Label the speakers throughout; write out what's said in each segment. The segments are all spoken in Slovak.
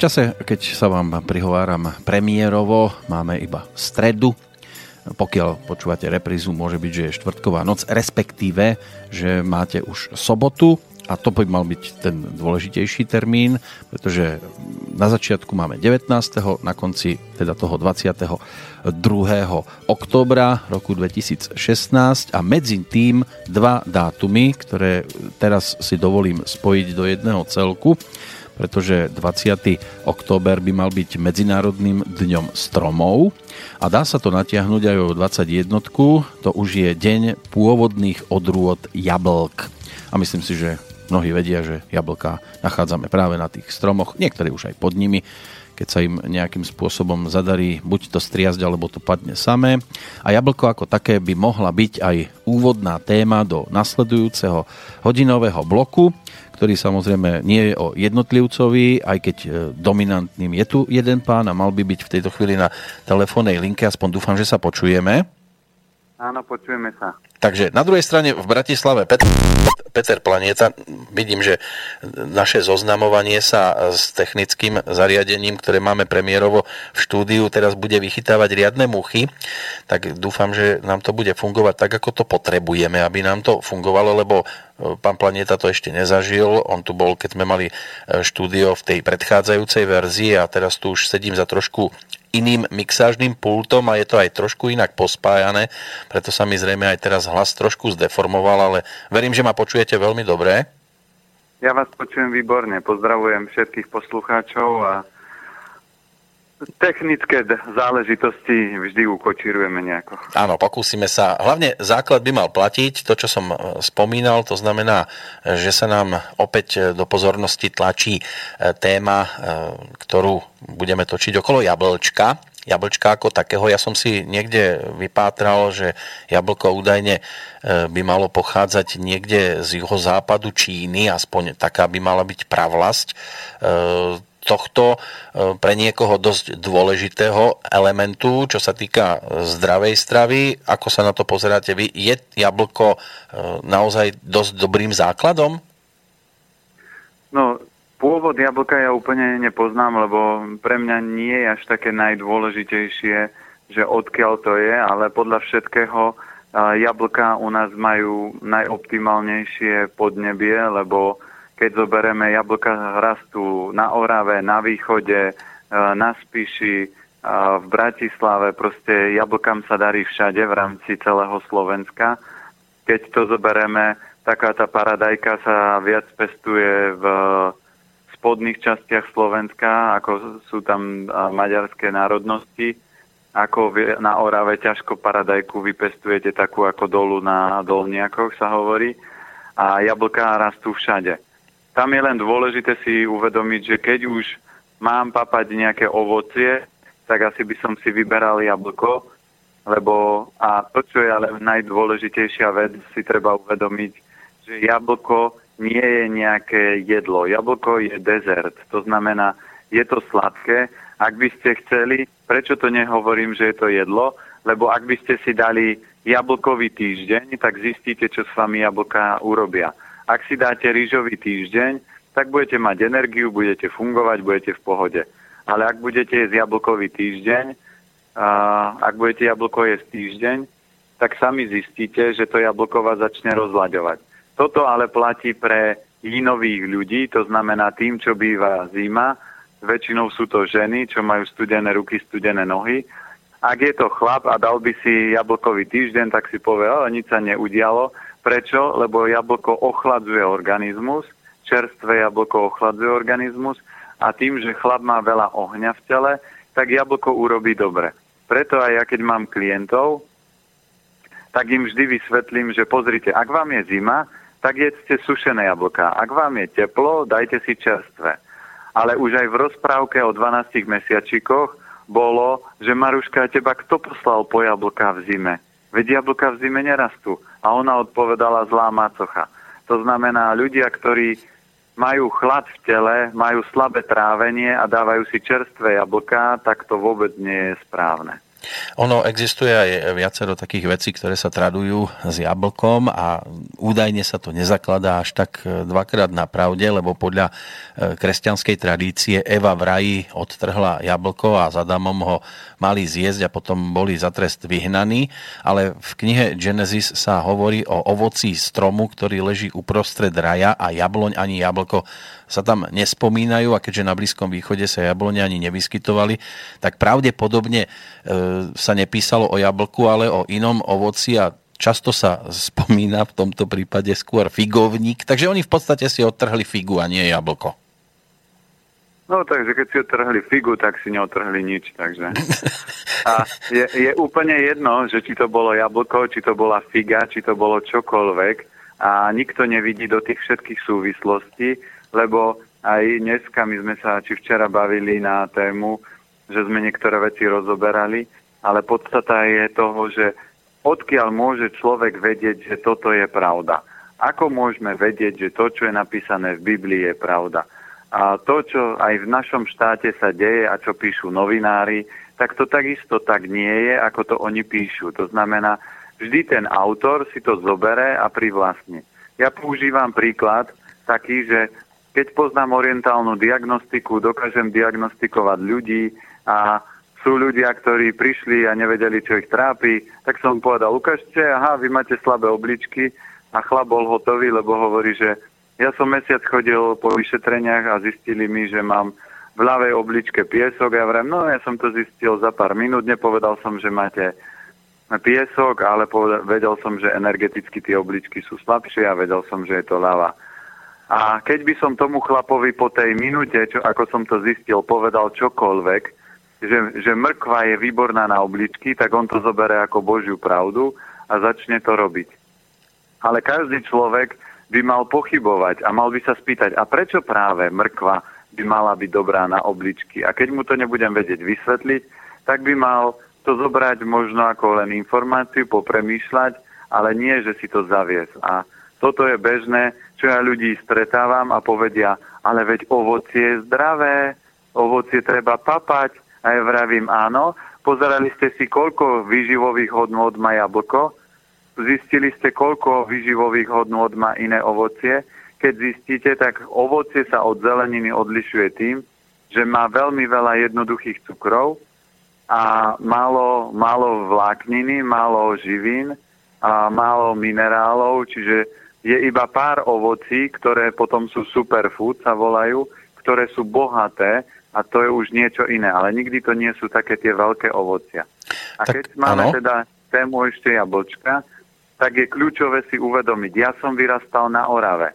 Speaker 1: čase, keď sa vám prihováram premiérovo, máme iba stredu. Pokiaľ počúvate reprízu, môže byť, že je štvrtková noc, respektíve, že máte už sobotu a to by mal byť ten dôležitejší termín, pretože na začiatku máme 19. na konci teda toho 22. októbra roku 2016 a medzi tým dva dátumy, ktoré teraz si dovolím spojiť do jedného celku, pretože 20. október by mal byť Medzinárodným dňom stromov a dá sa to natiahnuť aj o 21. To už je deň pôvodných odrôd jablk. A myslím si, že Mnohí vedia, že jablká nachádzame práve na tých stromoch, niektorí už aj pod nimi, keď sa im nejakým spôsobom zadarí buď to striazť, alebo to padne samé. A jablko ako také by mohla byť aj úvodná téma do nasledujúceho hodinového bloku, ktorý samozrejme nie je o jednotlivcovi, aj keď e, dominantným je tu jeden pán a mal by byť v tejto chvíli na telefónnej linke, aspoň dúfam, že sa počujeme.
Speaker 2: Áno, počujeme sa.
Speaker 1: Takže na druhej strane v Bratislave Peter, Peter Planieta, vidím, že naše zoznamovanie sa s technickým zariadením, ktoré máme premiérovo v štúdiu, teraz bude vychytávať riadne muchy, tak dúfam, že nám to bude fungovať tak, ako to potrebujeme, aby nám to fungovalo, lebo e, pán Planieta to ešte nezažil, on tu bol, keď sme mali e, štúdio v tej predchádzajúcej verzii a teraz tu už sedím za trošku iným mixážnym pultom a je to aj trošku inak pospájané, preto sa mi zrejme aj teraz hlas trošku zdeformoval, ale verím, že ma počujete veľmi dobre.
Speaker 2: Ja vás počujem výborne, pozdravujem všetkých poslucháčov a technické záležitosti vždy ukočírujeme nejako.
Speaker 1: Áno, pokúsime sa. Hlavne základ by mal platiť, to, čo som e, spomínal, to znamená, že sa nám opäť do pozornosti tlačí e, téma, e, ktorú budeme točiť okolo jablčka. Jablčka ako takého, ja som si niekde vypátral, že jablko údajne by malo pochádzať niekde z juhozápadu Číny, aspoň taká by mala byť pravlasť tohto e, pre niekoho dosť dôležitého elementu, čo sa týka zdravej stravy. Ako sa na to pozeráte vy? Je jablko e, naozaj dosť dobrým základom?
Speaker 2: Pôvod jablka ja úplne nepoznám, lebo pre mňa nie je až také najdôležitejšie, že odkiaľ to je, ale podľa všetkého e, jablka u nás majú najoptimálnejšie podnebie, lebo keď zoberieme jablka rastú na Orave, na východe, e, na Spiši, v Bratislave, proste jablkám sa darí všade v rámci celého Slovenska. Keď to zoberieme, taká tá paradajka sa viac pestuje v spodných častiach Slovenska, ako sú tam maďarské národnosti. Ako na Orave ťažko paradajku vypestujete takú ako dolu na dolniakoch sa hovorí. A jablká rastú všade tam je len dôležité si uvedomiť, že keď už mám papať nejaké ovocie, tak asi by som si vyberal jablko, lebo a to, čo je ale najdôležitejšia vec, si treba uvedomiť, že jablko nie je nejaké jedlo. Jablko je dezert, to znamená, je to sladké. Ak by ste chceli, prečo to nehovorím, že je to jedlo, lebo ak by ste si dali jablkový týždeň, tak zistíte, čo s vami jablka urobia. Ak si dáte rýžový týždeň, tak budete mať energiu, budete fungovať, budete v pohode. Ale ak budete jesť jablkový týždeň, a ak budete jablko jesť týždeň, tak sami zistíte, že to jablko vás začne rozlaďovať. Toto ale platí pre jinových ľudí, to znamená tým, čo býva zima. Väčšinou sú to ženy, čo majú studené ruky, studené nohy. Ak je to chlap a dal by si jablkový týždeň, tak si povie, ale nič sa neudialo Prečo? Lebo jablko ochladzuje organizmus, čerstvé jablko ochladzuje organizmus a tým, že chlap má veľa ohňa v tele, tak jablko urobí dobre. Preto aj ja, keď mám klientov, tak im vždy vysvetlím, že pozrite, ak vám je zima, tak jedzte sušené jablka. Ak vám je teplo, dajte si čerstvé. Ale už aj v rozprávke o 12 mesiačikoch bolo, že Maruška, teba kto poslal po jablka v zime? Veď jablka v zime nerastú. A ona odpovedala zlá macocha. To znamená, ľudia, ktorí majú chlad v tele, majú slabé trávenie a dávajú si čerstvé jablká, tak to vôbec nie je správne.
Speaker 1: Ono existuje aj viacero takých vecí, ktoré sa tradujú s jablkom a údajne sa to nezakladá až tak e, dvakrát na pravde, lebo podľa e, kresťanskej tradície Eva v raji odtrhla jablko a za Adamom ho mali zjesť a potom boli za trest vyhnaní, ale v knihe Genesis sa hovorí o ovocí stromu, ktorý leží uprostred raja a jabloň ani jablko sa tam nespomínajú a keďže na Blízkom východe sa jablone ani nevyskytovali, tak pravdepodobne e, sa nepísalo o jablku, ale o inom ovoci a často sa spomína v tomto prípade skôr figovník, takže oni v podstate si odtrhli figu a nie jablko.
Speaker 2: No takže keď si odtrhli figu, tak si neotrhli nič, takže. A je, je úplne jedno, že či to bolo jablko, či to bola figa, či to bolo čokoľvek a nikto nevidí do tých všetkých súvislostí lebo aj dneska my sme sa či včera bavili na tému, že sme niektoré veci rozoberali, ale podstata je toho, že odkiaľ môže človek vedieť, že toto je pravda. Ako môžeme vedieť, že to, čo je napísané v Biblii, je pravda. A to, čo aj v našom štáte sa deje a čo píšu novinári, tak to takisto tak nie je, ako to oni píšu. To znamená, vždy ten autor si to zobere a privlastne. Ja používam príklad taký, že keď poznám orientálnu diagnostiku, dokážem diagnostikovať ľudí a sú ľudia, ktorí prišli a nevedeli, čo ich trápi, tak som povedal, ukážte, aha, vy máte slabé obličky a chlap bol hotový, lebo hovorí, že ja som mesiac chodil po vyšetreniach a zistili mi, že mám v ľavej obličke piesok. Ja vrem, no ja som to zistil za pár minút, nepovedal som, že máte piesok, ale povedal, vedel som, že energeticky tie obličky sú slabšie a vedel som, že je to ľava. A keď by som tomu chlapovi po tej minúte, čo, ako som to zistil, povedal čokoľvek, že, že mrkva je výborná na obličky, tak on to zobere ako Božiu pravdu a začne to robiť. Ale každý človek by mal pochybovať a mal by sa spýtať, a prečo práve mrkva by mala byť dobrá na obličky? A keď mu to nebudem vedieť vysvetliť, tak by mal to zobrať možno ako len informáciu, popremýšľať, ale nie, že si to zaviesť. A toto je bežné, čo ja ľudí stretávam a povedia, ale veď ovocie je zdravé, ovocie treba papať. A ja vravím, áno, pozerali ste si, koľko výživových hodnôt má jablko, zistili ste, koľko výživových hodnôt má iné ovocie. Keď zistíte, tak ovocie sa od zeleniny odlišuje tým, že má veľmi veľa jednoduchých cukrov a málo, málo vlákniny, málo živín a málo minerálov, čiže je iba pár ovocí, ktoré potom sú superfood, sa volajú, ktoré sú bohaté a to je už niečo iné, ale nikdy to nie sú také tie veľké ovocia. A tak, keď máme ano. teda tému ešte jablčka, tak je kľúčové si uvedomiť. Ja som vyrastal na Orave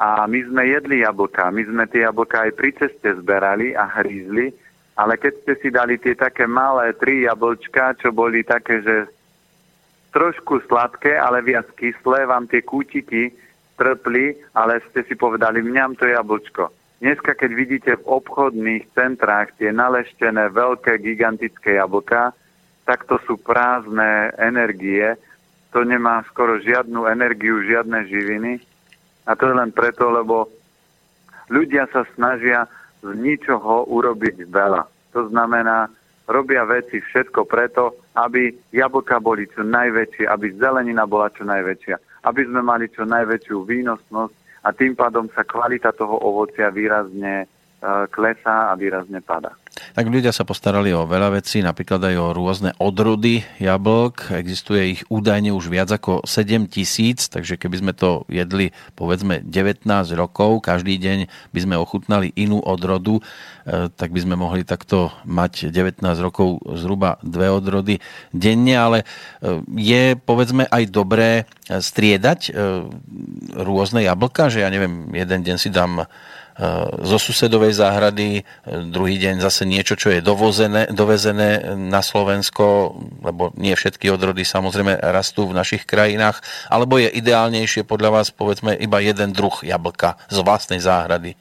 Speaker 2: a my sme jedli jablka, my sme tie jablka aj pri ceste zberali a hrízli, ale keď ste si dali tie také malé tri jablčka, čo boli také, že trošku sladké, ale viac kyslé, vám tie kútiky trpli, ale ste si povedali, mňam to jablčko. Dneska, keď vidíte v obchodných centrách tie naleštené veľké, gigantické jablka, tak to sú prázdne energie, to nemá skoro žiadnu energiu, žiadne živiny. A to je len preto, lebo ľudia sa snažia z ničoho urobiť veľa. To znamená, robia veci všetko preto, aby jablka boli čo najväčšie, aby zelenina bola čo najväčšia, aby sme mali čo najväčšiu výnosnosť a tým pádom sa kvalita toho ovocia výrazne E, klesá a výrazne pada.
Speaker 1: Tak ľudia sa postarali o veľa vecí, napríklad aj o rôzne odrody jablk. Existuje ich údajne už viac ako 7 tisíc, takže keby sme to jedli povedzme 19 rokov, každý deň by sme ochutnali inú odrodu, e, tak by sme mohli takto mať 19 rokov zhruba dve odrody denne, ale e, je povedzme aj dobré striedať rôzne jablka, že ja neviem, jeden deň si dám E, zo susedovej záhrady, e, druhý deň zase niečo, čo je dovozené, dovezené na Slovensko, lebo nie všetky odrody samozrejme rastú v našich krajinách, alebo je ideálnejšie podľa vás povedzme iba jeden druh jablka z vlastnej záhrady?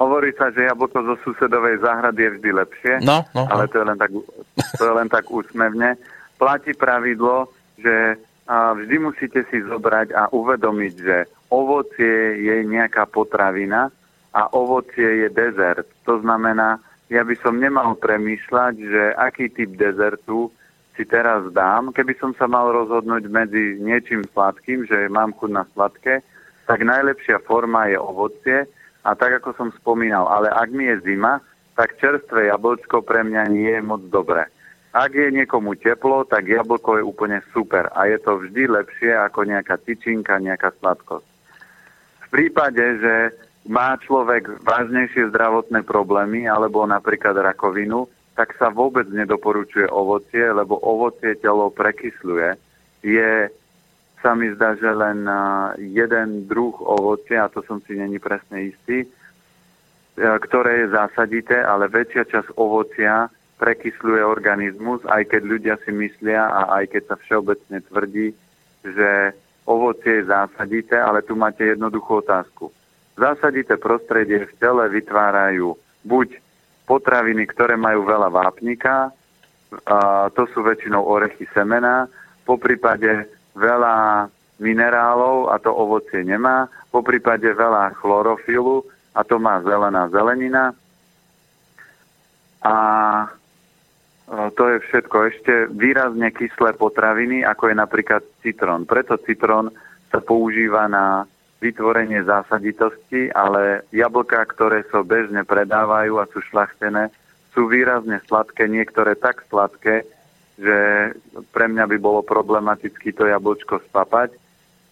Speaker 2: Hovorí sa, že jablko zo susedovej záhrady je vždy lepšie,
Speaker 1: no, no, no.
Speaker 2: ale to je, len tak, to je len tak úsmevne. Platí pravidlo, že vždy musíte si zobrať a uvedomiť, že ovocie je nejaká potravina a ovocie je dezert. To znamená, ja by som nemal premýšľať, že aký typ dezertu si teraz dám. Keby som sa mal rozhodnúť medzi niečím sladkým, že mám chuť na sladké, tak najlepšia forma je ovocie a tak ako som spomínal, ale ak mi je zima, tak čerstvé jablčko pre mňa nie je moc dobré. Ak je niekomu teplo, tak jablko je úplne super a je to vždy lepšie ako nejaká tyčinka, nejaká sladkosť. V prípade, že má človek vážnejšie zdravotné problémy alebo napríklad rakovinu, tak sa vôbec nedoporučuje ovocie, lebo ovocie telo prekysľuje. Je sa mi zdá, že len jeden druh ovocia, a to som si není presne istý, e, ktoré je zásadité, ale väčšia časť ovocia prekysľuje organizmus, aj keď ľudia si myslia a aj keď sa všeobecne tvrdí, že ovocie je zásadité, ale tu máte jednoduchú otázku. Zásadité prostredie v tele vytvárajú buď potraviny, ktoré majú veľa vápnika, a to sú väčšinou orechy semena, po prípade veľa minerálov a to ovocie nemá, po prípade veľa chlorofilu a to má zelená zelenina. A e, to je všetko. Ešte výrazne kyslé potraviny, ako je napríklad citrón. Preto citrón sa používa na vytvorenie zásaditosti, ale jablká, ktoré sa so bežne predávajú a sú šlachtené, sú výrazne sladké, niektoré tak sladké, že pre mňa by bolo problematicky to jablčko spapať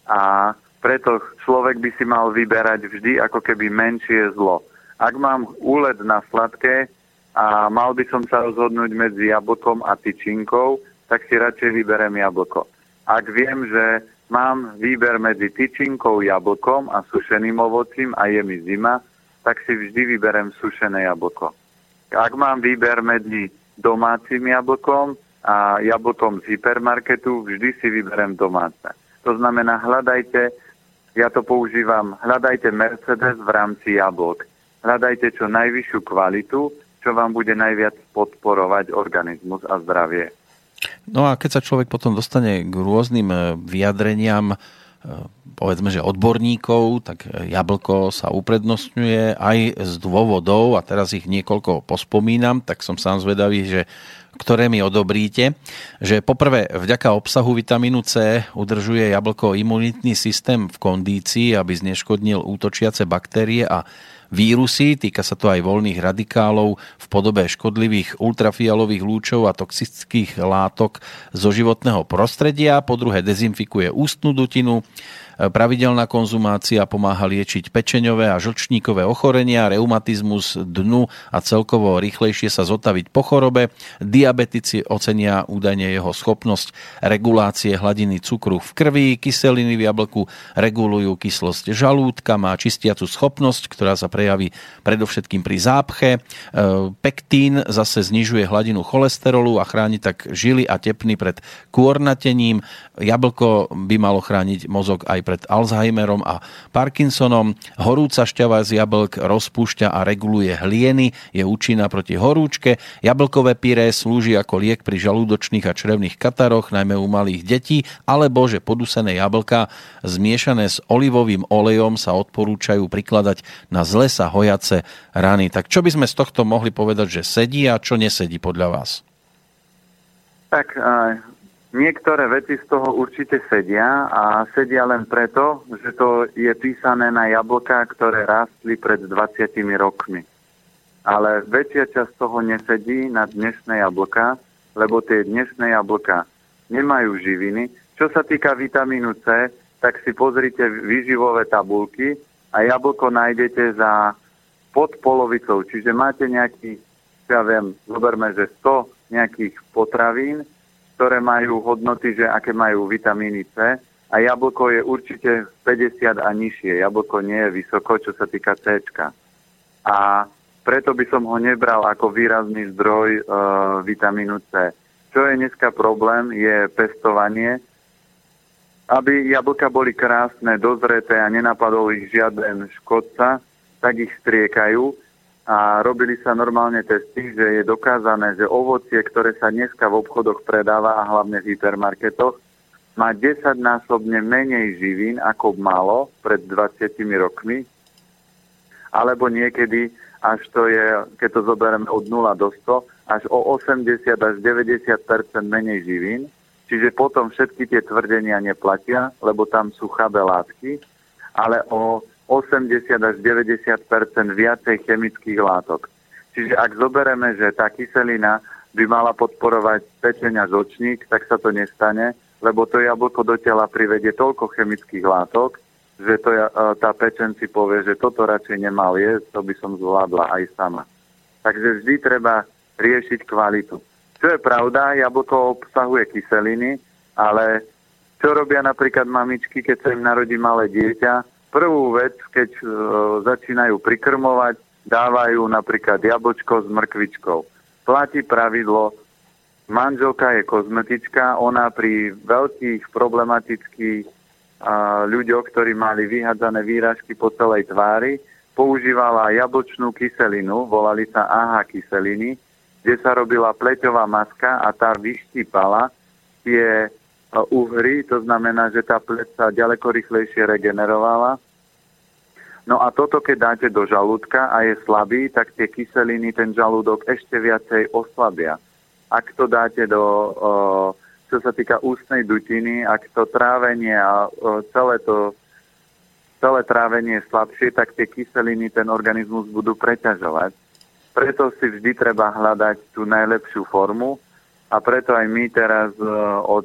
Speaker 2: a preto človek by si mal vyberať vždy ako keby menšie zlo. Ak mám úled na sladké a mal by som sa rozhodnúť medzi jablkom a tyčinkou, tak si radšej vyberem jablko. Ak viem, že mám výber medzi tyčinkou, jablkom a sušeným ovocím a je mi zima, tak si vždy vyberem sušené jablko. Ak mám výber medzi domácim jablkom a jablkom z hypermarketu vždy si vyberem domáce. To znamená, hľadajte, ja to používam, hľadajte Mercedes v rámci jablok. Hľadajte čo najvyššiu kvalitu, čo vám bude najviac podporovať organizmus a zdravie.
Speaker 1: No a keď sa človek potom dostane k rôznym eh, vyjadreniam, eh, povedzme, že odborníkov, tak jablko sa uprednostňuje aj z dôvodov, a teraz ich niekoľko pospomínam, tak som sám zvedavý, že ktoré mi odobríte, že poprvé vďaka obsahu vitamínu C udržuje jablko imunitný systém v kondícii, aby zneškodnil útočiace baktérie a vírusy, týka sa to aj voľných radikálov v podobe škodlivých ultrafialových lúčov a toxických látok zo životného prostredia, po druhé dezinfikuje ústnu dutinu, Pravidelná konzumácia pomáha liečiť pečeňové a žlčníkové ochorenia, reumatizmus dnu a celkovo rýchlejšie sa zotaviť po chorobe. Diabetici ocenia údajne jeho schopnosť regulácie hladiny cukru v krvi, kyseliny v jablku regulujú kyslosť žalúdka, má čistiacu schopnosť, ktorá sa prejaví predovšetkým pri zápche. E, pektín zase znižuje hladinu cholesterolu a chráni tak žily a tepny pred kôrnatením. Jablko by malo chrániť mozog aj pred Alzheimerom a Parkinsonom. Horúca šťava z jablk rozpúšťa a reguluje hlieny, je účinná proti horúčke. Jablkové pyré slúži ako liek pri žalúdočných a črevných kataroch, najmä u malých detí, alebo že podusené jablka zmiešané s olivovým olejom sa odporúčajú prikladať na zle sa hojace rany. Tak čo by sme z tohto mohli povedať, že sedí a čo nesedí podľa vás?
Speaker 2: Tak Niektoré veci z toho určite sedia a sedia len preto, že to je písané na jablká, ktoré rástli pred 20 rokmi. Ale väčšia časť toho nesedí na dnešné jablká, lebo tie dnešné jablká nemajú živiny. Čo sa týka vitamínu C, tak si pozrite výživové tabulky a jablko nájdete za pod polovicou. Čiže máte nejaký, ja viem, zoberme, že 100 nejakých potravín, ktoré majú hodnoty, že aké majú vitamíny C a jablko je určite 50 a nižšie. Jablko nie je vysoko, čo sa týka C. A preto by som ho nebral ako výrazný zdroj e, vitamínu C. Čo je dneska problém, je pestovanie. Aby jablka boli krásne, dozreté a nenapadol ich žiaden škodca, tak ich striekajú a robili sa normálne testy, že je dokázané, že ovocie, ktoré sa dneska v obchodoch predáva a hlavne v hypermarketoch, má 10-násobne menej živín, ako malo pred 20 rokmi. alebo niekedy až to je, keď to zoberieme od 0 do 100, až o 80 až 90% menej živín. Čiže potom všetky tie tvrdenia neplatia, lebo tam sú chabé látky, ale o 80 až 90% viacej chemických látok. Čiže ak zoberieme, že tá kyselina by mala podporovať pečenia žočník, tak sa to nestane, lebo to jablko do tela privedie toľko chemických látok, že to, e, tá pečen si povie, že toto radšej nemal jesť, to by som zvládla aj sama. Takže vždy treba riešiť kvalitu. Čo je pravda, jablko obsahuje kyseliny, ale čo robia napríklad mamičky, keď sa im narodí malé dieťa? Prvú vec, keď e, začínajú prikrmovať, dávajú napríklad jablčko s mrkvičkou. Platí pravidlo, manželka je kozmetická, ona pri veľkých problematických a ľuďoch, ktorí mali vyhadzané výražky po celej tvári, používala jablčnú kyselinu, volali sa AHA kyseliny, kde sa robila pleťová maska a tá vyštípala tie uhry, to znamená, že tá pleť sa ďaleko rýchlejšie regenerovala. No a toto, keď dáte do žalúdka a je slabý, tak tie kyseliny ten žalúdok ešte viacej oslabia. Ak to dáte do čo sa týka ústnej dutiny, ak to trávenie a celé to celé trávenie je slabšie, tak tie kyseliny ten organizmus budú preťažovať. Preto si vždy treba hľadať tú najlepšiu formu a preto aj my teraz od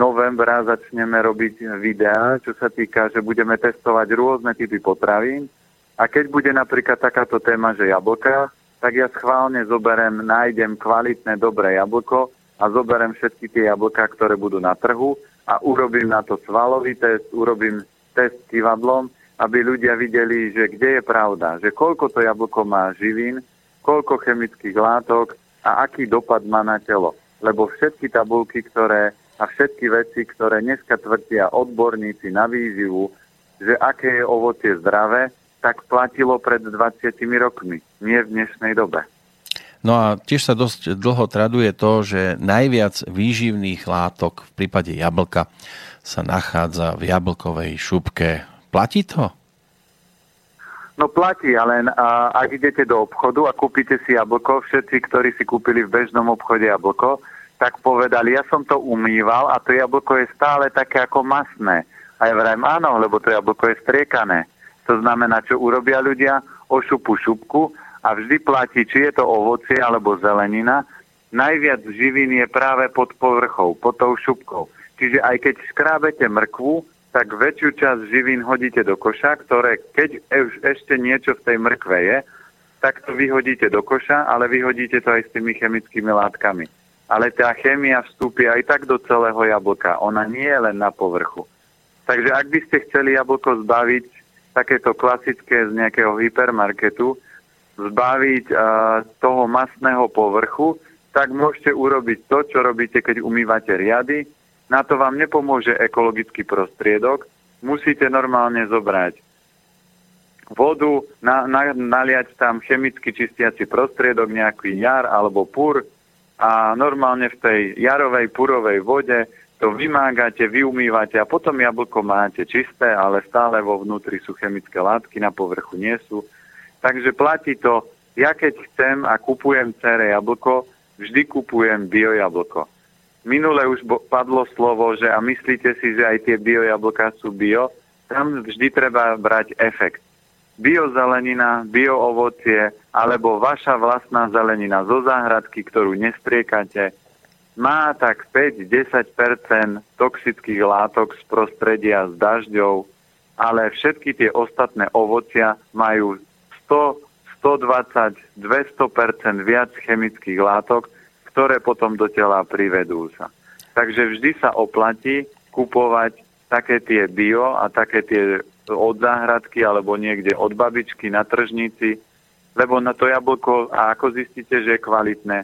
Speaker 2: novembra začneme robiť videá, čo sa týka, že budeme testovať rôzne typy potravín a keď bude napríklad takáto téma, že jablka, tak ja schválne zoberem, nájdem kvalitné, dobré jablko a zoberiem všetky tie jablka, ktoré budú na trhu a urobím na to svalový test, urobím test kivadlom, aby ľudia videli, že kde je pravda, že koľko to jablko má živín, koľko chemických látok a aký dopad má na telo. Lebo všetky tabulky, ktoré a všetky veci, ktoré dneska tvrdia odborníci na výživu, že aké je ovocie zdravé, tak platilo pred 20 rokmi, nie v dnešnej dobe.
Speaker 1: No a tiež sa dosť dlho traduje to, že najviac výživných látok v prípade jablka sa nachádza v jablkovej šupke. Platí to?
Speaker 2: No platí, ale a, ak idete do obchodu a kúpite si jablko, všetci, ktorí si kúpili v bežnom obchode jablko, tak povedali, ja som to umýval a to jablko je stále také ako masné. A ja vrajím, áno, lebo to jablko je striekané. To znamená, čo urobia ľudia, ošupu šupku a vždy platí, či je to ovocie alebo zelenina, najviac živín je práve pod povrchou, pod tou šupkou. Čiže aj keď škrábete mrkvu, tak väčšiu časť živín hodíte do koša, ktoré keď už ešte niečo v tej mrkve je, tak to vyhodíte do koša, ale vyhodíte to aj s tými chemickými látkami. Ale tá chémia vstúpi aj tak do celého jablka. Ona nie je len na povrchu. Takže ak by ste chceli jablko zbaviť takéto klasické z nejakého hypermarketu, zbaviť uh, toho masného povrchu, tak môžete urobiť to, čo robíte, keď umývate riady. Na to vám nepomôže ekologický prostriedok. Musíte normálne zobrať vodu, na, na, naliať tam chemicky čistiaci prostriedok, nejaký jar alebo pur a normálne v tej jarovej, purovej vode to vymágate, vyumývate a potom jablko máte čisté, ale stále vo vnútri sú chemické látky, na povrchu nie sú Takže platí to, ja keď chcem a kupujem cere jablko, vždy kupujem bio jablko. Minule už padlo slovo, že a myslíte si, že aj tie bio sú bio, tam vždy treba brať efekt. Bio zelenina, bio ovocie alebo vaša vlastná zelenina zo záhradky, ktorú nestriekate, má tak 5-10 toxických látok z prostredia s dažďou, ale všetky tie ostatné ovocia majú 100, 120, 200% viac chemických látok, ktoré potom do tela privedú sa. Takže vždy sa oplatí kupovať také tie bio a také tie od záhradky alebo niekde od babičky na tržnici, lebo na to jablko, a ako zistíte, že je kvalitné,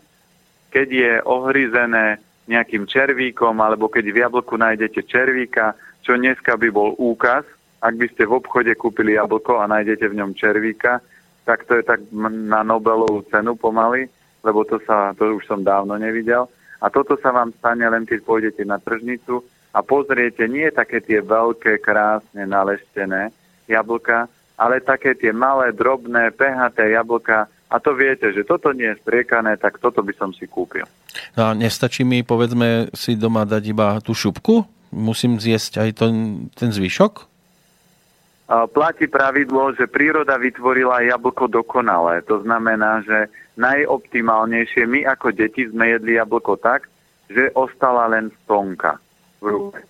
Speaker 2: keď je ohryzené nejakým červíkom, alebo keď v jablku nájdete červíka, čo dneska by bol úkaz, ak by ste v obchode kúpili jablko a nájdete v ňom červíka, tak to je tak na Nobelovú cenu pomaly, lebo to, sa, to už som dávno nevidel. A toto sa vám stane len, keď pôjdete na tržnicu a pozriete nie také tie veľké, krásne naleštené jablka, ale také tie malé, drobné, pehaté jablka, a to viete, že toto nie je striekané, tak toto by som si kúpil.
Speaker 1: No a nestačí mi, povedzme, si doma dať iba tú šupku? Musím zjesť aj ten, ten zvyšok?
Speaker 2: Platí pravidlo, že príroda vytvorila jablko dokonalé. To znamená, že najoptimálnejšie my ako deti sme jedli jablko tak, že ostala len stonka v ruke.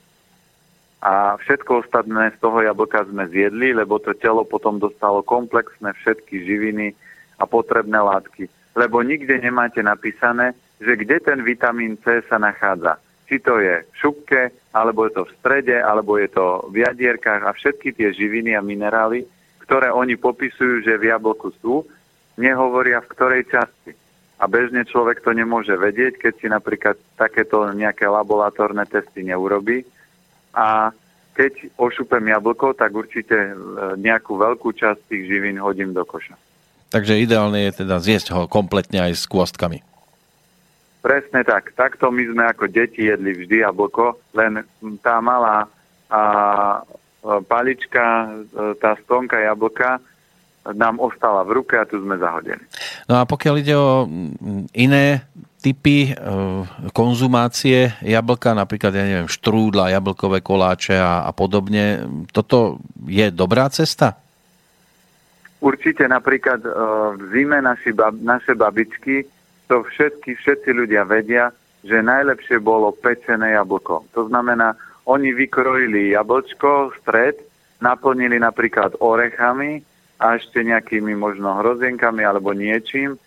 Speaker 2: A všetko ostatné z toho jablka sme zjedli, lebo to telo potom dostalo komplexné všetky živiny, a potrebné látky. Lebo nikde nemáte napísané, že kde ten vitamín C sa nachádza. Či to je v šupke, alebo je to v strede, alebo je to v jadierkách a všetky tie živiny a minerály, ktoré oni popisujú, že v jablku sú, nehovoria v ktorej časti. A bežne človek to nemôže vedieť, keď si napríklad takéto nejaké laboratórne testy neurobí. A keď ošupem jablko, tak určite e, nejakú veľkú časť tých živín hodím do koša.
Speaker 1: Takže ideálne je teda zjesť ho kompletne aj s kôstkami.
Speaker 2: Presne tak. Takto my sme ako deti jedli vždy jablko, len tá malá a, palička, e, tá stonka jablka nám ostala v ruke a tu sme zahodili.
Speaker 1: No a pokiaľ ide o iné typy e, konzumácie jablka, napríklad, ja neviem, štrúdla, jablkové koláče a, a podobne, toto je dobrá cesta?
Speaker 2: Určite napríklad uh, v zime naši naše babičky, to všetky, všetci ľudia vedia, že najlepšie bolo pečené jablko. To znamená, oni vykrojili jablčko, stred, naplnili napríklad orechami a ešte nejakými možno hrozienkami alebo niečím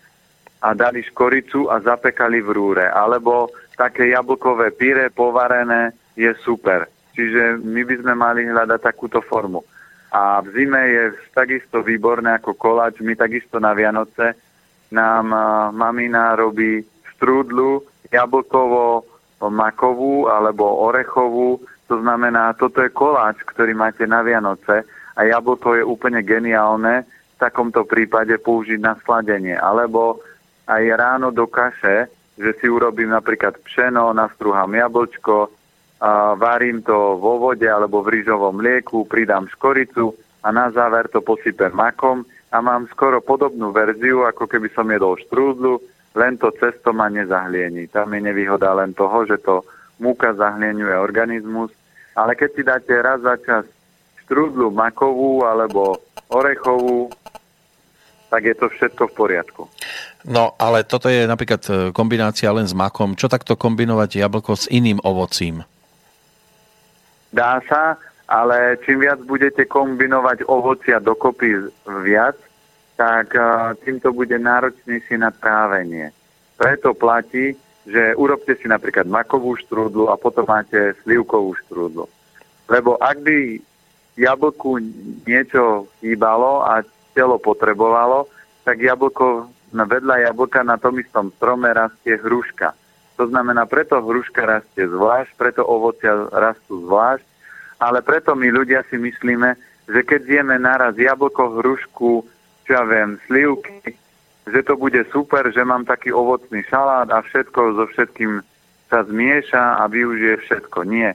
Speaker 2: a dali škoricu a zapekali v rúre. Alebo také jablkové píre povarené je super. Čiže my by sme mali hľadať takúto formu. A v zime je takisto výborné ako koláč. My takisto na Vianoce nám mamina robí strúdlu jablkovo makovú alebo orechovú. To znamená, toto je koláč, ktorý máte na Vianoce a jablko je úplne geniálne v takomto prípade použiť na sladenie. Alebo aj ráno do kaše, že si urobím napríklad pšeno, nastruhám jablčko, a varím to vo vode alebo v rýžovom mlieku, pridám škoricu a na záver to posypem makom a mám skoro podobnú verziu, ako keby som jedol štrúdlu, len to cesto ma nezahliení. Tam je nevýhoda len toho, že to múka zahlieňuje organizmus, ale keď si dáte raz za čas štrúdlu makovú alebo orechovú, tak je to všetko v poriadku.
Speaker 1: No, ale toto je napríklad e, kombinácia len s makom. Čo takto kombinovať jablko s iným ovocím?
Speaker 2: Dá sa, ale čím viac budete kombinovať ovocia dokopy viac, tak tým to bude náročnejšie na trávenie. Preto platí, že urobte si napríklad makovú štrúdlu a potom máte slivkovú štrúdlu. Lebo ak by jablku niečo chýbalo a telo potrebovalo, tak jablko, vedľa jablka na tom istom strome rastie hruška. To znamená, preto hruška rastie zvlášť, preto ovocia rastú zvlášť, ale preto my ľudia si myslíme, že keď zjeme naraz jablko, hrušku, čo ja viem, slivky, že to bude super, že mám taký ovocný šalát a všetko so všetkým sa zmieša a využije všetko. Nie.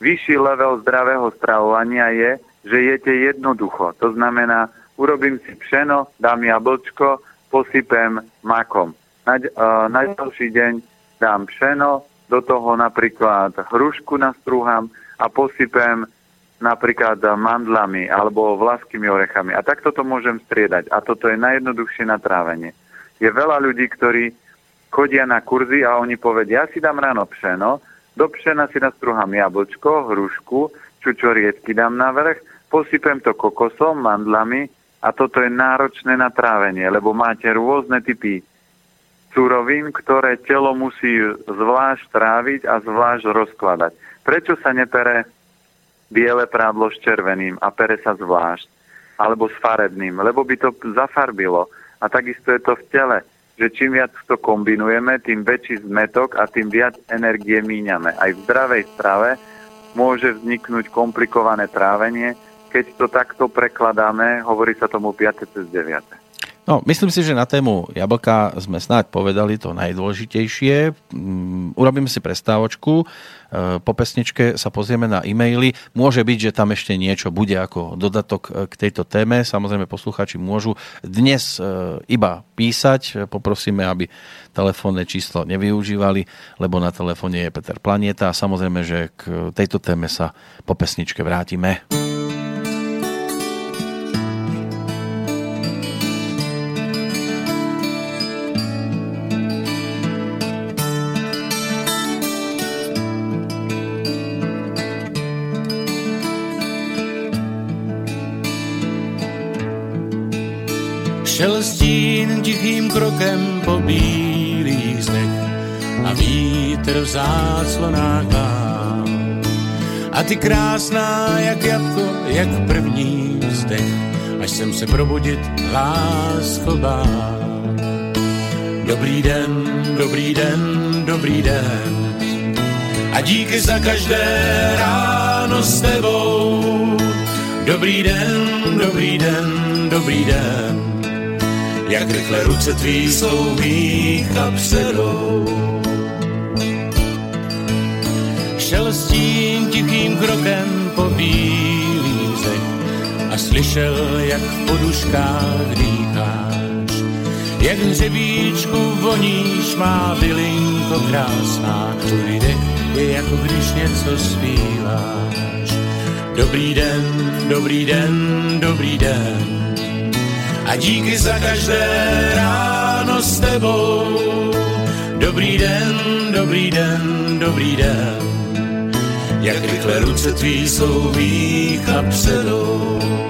Speaker 2: Vyšší level zdravého stravovania je, že jete jednoducho. To znamená, urobím si pšeno, dám jablčko, posypem makom. Na, uh, na ďalší deň dám pšeno, do toho napríklad hrušku nastrúham a posypem napríklad mandlami alebo vlaskými orechami. A takto to môžem striedať. A toto je najjednoduchšie na trávenie. Je veľa ľudí, ktorí chodia na kurzy a oni povedia, ja si dám ráno pšeno, do pšena si nastrúham jablčko, hrušku, čučoriedky dám na vrch, posypem to kokosom, mandlami a toto je náročné na trávenie, lebo máte rôzne typy surovín, ktoré telo musí zvlášť tráviť a zvlášť rozkladať. Prečo sa nepere biele prádlo s červeným a pere sa zvlášť? Alebo s farebným? Lebo by to zafarbilo. A takisto je to v tele, že čím viac to kombinujeme, tým väčší zmetok a tým viac energie míňame. Aj v zdravej strave môže vzniknúť komplikované trávenie, keď to takto prekladáme, hovorí sa tomu 5 cez 9.
Speaker 1: No, myslím si, že na tému jablka sme snáď povedali to najdôležitejšie. Mm, urobíme si prestávočku. E, po pesničke sa pozrieme na e-maily. Môže byť, že tam ešte niečo bude ako dodatok e, k tejto téme. Samozrejme, poslucháči môžu dnes e, iba písať. Poprosíme, aby telefónne číslo nevyužívali, lebo na telefóne je Peter Planieta. Samozrejme, že k tejto téme sa po pesničke vrátime.
Speaker 3: Šel stín tichým krokem po bílých zdech a vítr v záclonách A ty krásná jak jabko, jak první vzdech, až jsem se probudit lásko Dobrý den, dobrý den, dobrý den. A díky za každé ráno s tebou. Dobrý den, dobrý den, dobrý den jak rychle ruce tvý jsou mých a předou. Šel s tím tichým krokem po bílých a slyšel, jak v poduškách dýcháš. Jak hřebíčku voníš, má bylinko krásná, tvůj dech je jako když něco zpíváš. Dobrý den, dobrý den, dobrý den, a díky za každé ráno s tebou. Dobrý den, dobrý den, dobrý den, jak rychle ruce tvý jsou mých a předou.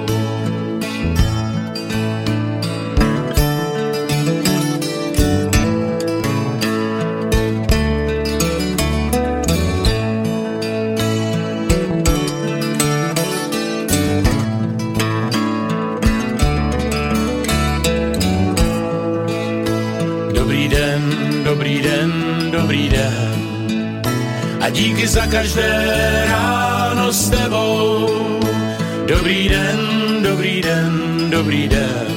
Speaker 3: Díky za každé ráno s tebou. Dobrý den, dobrý den, dobrý den,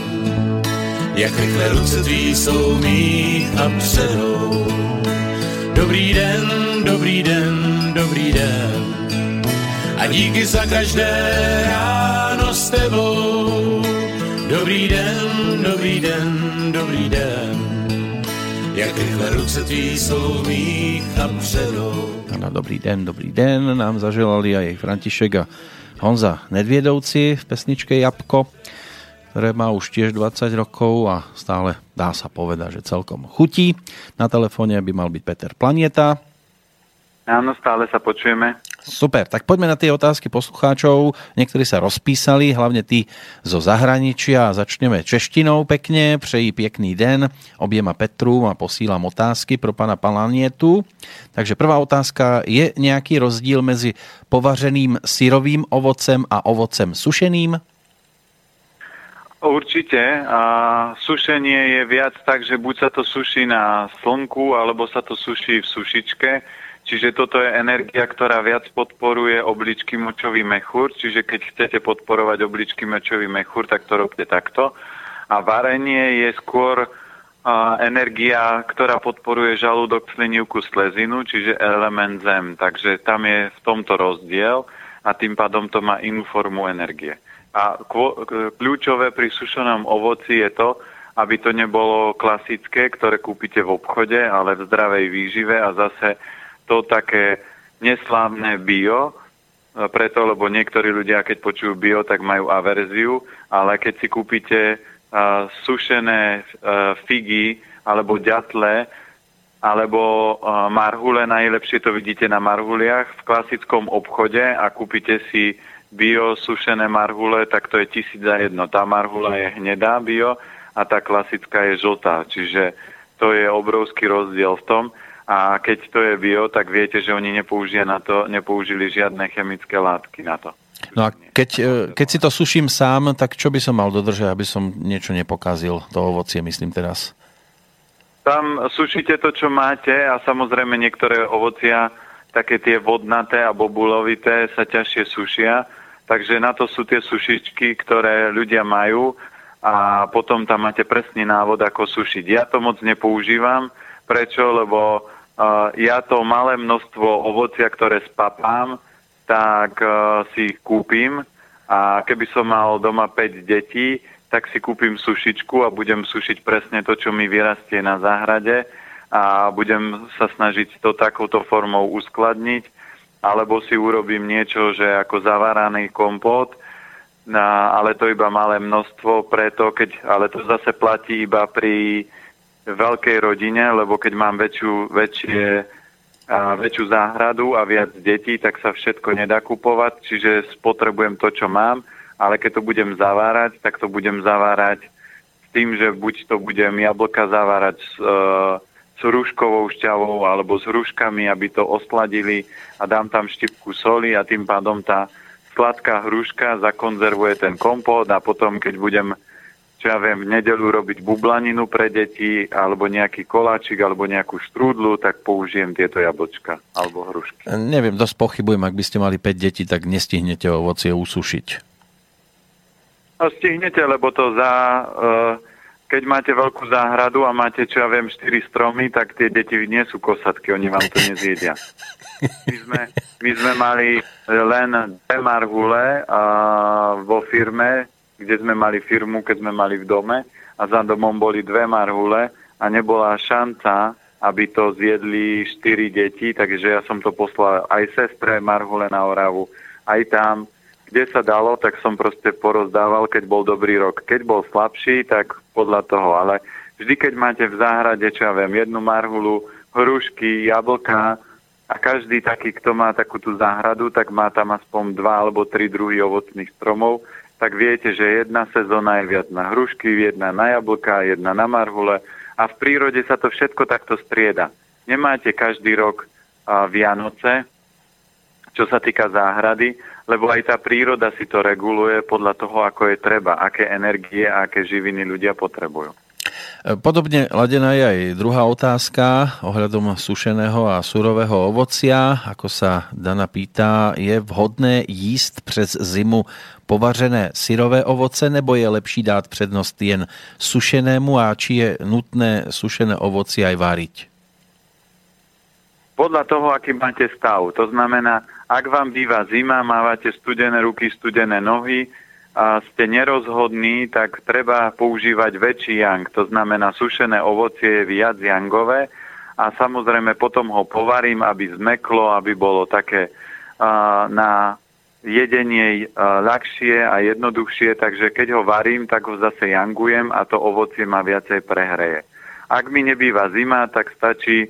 Speaker 3: jak rychle ruce tvý jsou mých a předou. Dobrý den, dobrý den, dobrý den, a díky za každé ráno s tebou. Dobrý den, dobrý den, dobrý den, jak rychle ruce tvý jsou mých a předou.
Speaker 1: Ano, dobrý den, dobrý den, nám zaželali aj František a Honza Nedviedovci v pesničke Jabko, ktoré má už tiež 20 rokov a stále dá sa povedať, že celkom chutí. Na telefóne by mal byť Peter Planieta.
Speaker 2: Áno, stále sa počujeme.
Speaker 1: Super, tak poďme na tie otázky poslucháčov. Niektorí sa rozpísali, hlavne tí zo zahraničia. Začneme češtinou pekne. Přeji pekný den objema Petru a posílam otázky pro pana Palanietu. Takže prvá otázka. Je nejaký rozdíl mezi povařeným syrovým ovocem a ovocem sušeným?
Speaker 2: Určite. A sušenie je viac tak, že buď sa to suší na slnku, alebo sa to suší v sušičke Čiže toto je energia, ktorá viac podporuje obličky močový mechúr, čiže keď chcete podporovať obličky močový mechúr, tak to robte takto. A varenie je skôr energia, ktorá podporuje žalúdok, slinivku, slezinu, čiže element zem. Takže tam je v tomto rozdiel a tým pádom to má inú formu energie. A kľúčové pri sušenom ovoci je to, aby to nebolo klasické, ktoré kúpite v obchode, ale v zdravej výžive a zase to také neslávne bio, e, preto, lebo niektorí ľudia, keď počujú bio, tak majú averziu, ale keď si kúpite uh, sušené uh, figy alebo ďatle, alebo uh, marhule, najlepšie to vidíte na marhuliach v klasickom obchode a kúpite si bio sušené marhule, tak to je tisíc za jedno. Tá marhula je hnedá bio a tá klasická je žltá, čiže to je obrovský rozdiel v tom a keď to je bio, tak viete, že oni nepoužili, na to, nepoužili žiadne chemické látky na to.
Speaker 1: No a keď, e, keď si to suším sám, tak čo by som mal dodržať, aby som niečo nepokazil, to ovocie myslím teraz?
Speaker 2: Tam sušíte to, čo máte a samozrejme niektoré ovocia, také tie vodnaté a bobulovité sa ťažšie sušia, takže na to sú tie sušičky, ktoré ľudia majú a potom tam máte presný návod, ako sušiť. Ja to moc nepoužívam. Prečo? Lebo ja to malé množstvo ovocia, ktoré spapám, tak uh, si ich kúpim. A keby som mal doma 5 detí, tak si kúpim sušičku a budem sušiť presne to, čo mi vyrastie na záhrade. A budem sa snažiť to takouto formou uskladniť, alebo si urobím niečo, že ako zaváraný kompót, ale to iba malé množstvo, preto keď, ale to zase platí iba pri veľkej rodine, lebo keď mám väčšiu, väčšie, a väčšiu záhradu a viac detí, tak sa všetko nedá kupovať, čiže spotrebujem to, čo mám, ale keď to budem zavárať, tak to budem zavárať s tým, že buď to budem jablka zavárať s, e, s rúškovou šťavou alebo s hruškami, aby to osladili a dám tam štipku soli a tým pádom tá sladká hruška zakonzervuje ten kompót a potom, keď budem čo ja viem, v nedelu robiť bublaninu pre deti, alebo nejaký koláčik, alebo nejakú štrúdlu, tak použijem tieto jablčka alebo hrušky.
Speaker 1: Neviem, dosť pochybujem, ak by ste mali 5 detí, tak nestihnete ovocie usušiť.
Speaker 2: No stihnete, lebo to za... Uh, keď máte veľkú záhradu a máte, čo ja viem, 4 stromy, tak tie deti nie sú kosatky, oni vám to nezjedia. My sme, my sme mali len dve marhule a vo firme, kde sme mali firmu, keď sme mali v dome a za domom boli dve marhule a nebola šanca, aby to zjedli štyri deti, takže ja som to poslal aj sestre marhule na Oravu, aj tam kde sa dalo, tak som proste porozdával, keď bol dobrý rok. Keď bol slabší, tak podľa toho. Ale vždy, keď máte v záhrade, čo ja viem, jednu marhulu, hrušky, jablka a každý taký, kto má takú tú záhradu, tak má tam aspoň dva alebo tri druhy ovocných stromov, tak viete, že jedna sezóna je viac na hrušky, jedna na jablka, jedna na marhule a v prírode sa to všetko takto strieda. Nemáte každý rok Vianoce, čo sa týka záhrady, lebo aj tá príroda si to reguluje podľa toho, ako je treba, aké energie a aké živiny ľudia potrebujú.
Speaker 1: Podobne ladená je aj druhá otázka ohľadom sušeného a surového ovocia. Ako sa Dana pýta, je vhodné jíst přes zimu povařené syrové ovoce, nebo je lepší dát přednost jen sušenému a či je nutné sušené ovoci aj váriť?
Speaker 2: Podľa toho, aký máte stav. To znamená, ak vám býva zima, mávate studené ruky, studené nohy a ste nerozhodní, tak treba používať väčší yang. To znamená, sušené ovocie je viac jangové a samozrejme potom ho povarím, aby zmeklo, aby bolo také uh, na jedenie uh, ľahšie a jednoduchšie, takže keď ho varím, tak ho zase jangujem a to ovocie ma viacej prehreje. Ak mi nebýva zima, tak stačí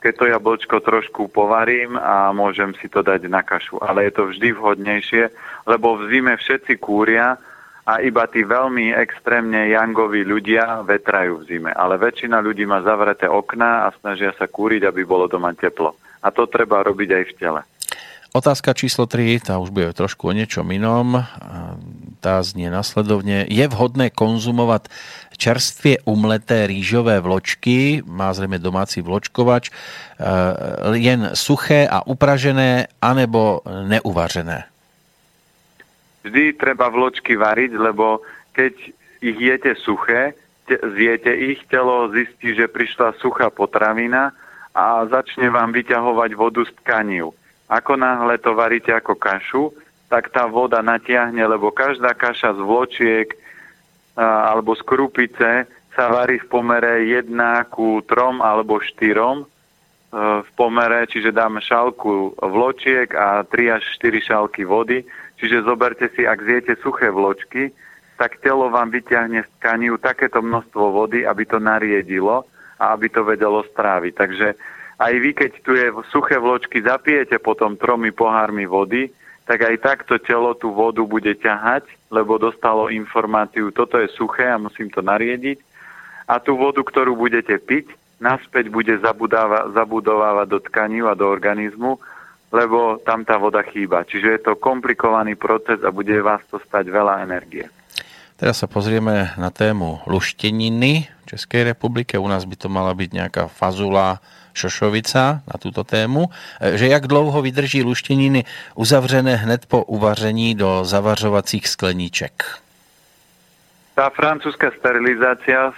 Speaker 2: keď to jablčko trošku povarím a môžem si to dať na kašu. Ale je to vždy vhodnejšie, lebo v zime všetci kúria a iba tí veľmi extrémne jangoví ľudia vetrajú v zime. Ale väčšina ľudí má zavreté okná a snažia sa kúriť, aby bolo doma teplo. A to treba robiť aj v tele.
Speaker 1: Otázka číslo 3, tá už bude trošku o niečom inom. Tá znie nasledovne. Je vhodné konzumovať čerstvie umleté rýžové vločky, má zrejme domáci vločkovač, jen e, suché a upražené, anebo neuvažené?
Speaker 2: Vždy treba vločky variť, lebo keď ich jete suché, zjete ich, telo zistí, že prišla suchá potravina a začne vám vyťahovať vodu z tkaniu ako náhle to varíte ako kašu, tak tá voda natiahne, lebo každá kaša z vločiek a, alebo z krupice sa varí v pomere 1 ku 3 alebo 4 e, v pomere, čiže dáme šálku vločiek a 3 až 4 šálky vody. Čiže zoberte si, ak zjete suché vločky, tak telo vám vyťahne z tkaniu takéto množstvo vody, aby to nariedilo a aby to vedelo stráviť. Takže aj vy, keď tu je suché vločky, zapijete potom tromi pohármi vody, tak aj takto telo tú vodu bude ťahať, lebo dostalo informáciu, toto je suché a musím to nariediť. A tú vodu, ktorú budete piť, naspäť bude zabudovávať do tkaní a do organizmu, lebo tam tá voda chýba. Čiže je to komplikovaný proces a bude vás to stať veľa energie.
Speaker 1: Teraz sa pozrieme na tému lušteniny v Českej republike. U nás by to mala byť nejaká fazula, Šošovica na túto tému, e, že jak dlouho vydrží luštěniny uzavřené hned po uvaření do zavařovacích skleníček?
Speaker 2: tá francúzska sterilizácia,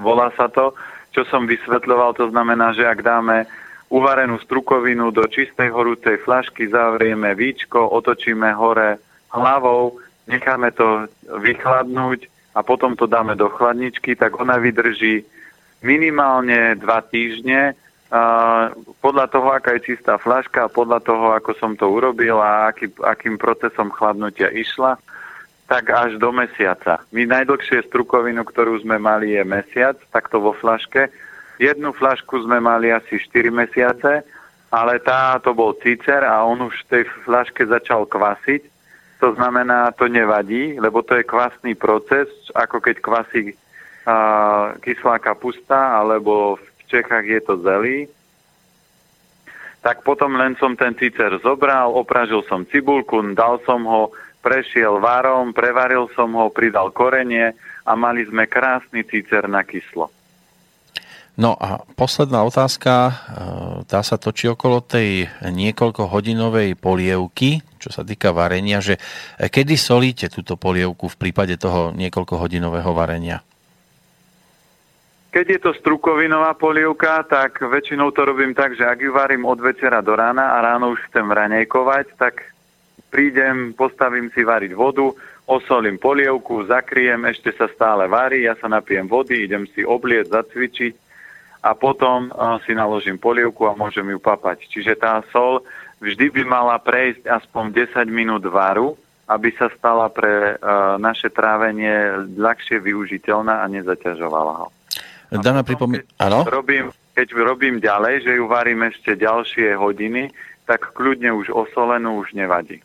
Speaker 2: volá sa to, čo som vysvetľoval, to znamená, že ak dáme uvarenú strukovinu do čistej horúcej flašky, zavrieme víčko, otočíme hore hlavou, necháme to vychladnúť a potom to dáme do chladničky, tak ona vydrží minimálne dva týždne. podľa toho, aká je čistá flaška, podľa toho, ako som to urobil a aký, akým procesom chladnutia išla, tak až do mesiaca. My najdlhšie strukovinu, ktorú sme mali, je mesiac, takto vo flaške. Jednu flašku sme mali asi 4 mesiace, ale tá to bol cícer a on už v tej flaške začal kvasiť. To znamená, to nevadí, lebo to je kvasný proces, ako keď kvasí uh, kyslá kapusta, alebo v Čechách je to zelí. Tak potom len som ten cícer zobral, opražil som cibulku, dal som ho, prešiel varom, prevaril som ho, pridal korenie a mali sme krásny cícer na kyslo.
Speaker 1: No a posledná otázka, e, tá sa točí okolo tej niekoľko hodinovej polievky, čo sa týka varenia, že kedy solíte túto polievku v prípade toho niekoľko hodinového varenia?
Speaker 2: Keď je to strukovinová polievka, tak väčšinou to robím tak, že ak ju varím od večera do rána a ráno už chcem ranejkovať, tak prídem, postavím si variť vodu, osolím polievku, zakriem, ešte sa stále varí, ja sa napijem vody, idem si obliec, zacvičiť a potom si naložím polievku a môžem ju papať. Čiže tá sol vždy by mala prejsť aspoň 10 minút varu, aby sa stala pre uh, naše trávenie ľahšie využiteľná a nezaťažovala ho.
Speaker 1: Dana pripomí... Áno?
Speaker 2: Robím, keď robím ďalej, že ju varím ešte ďalšie hodiny, tak kľudne už osolenú už nevadí.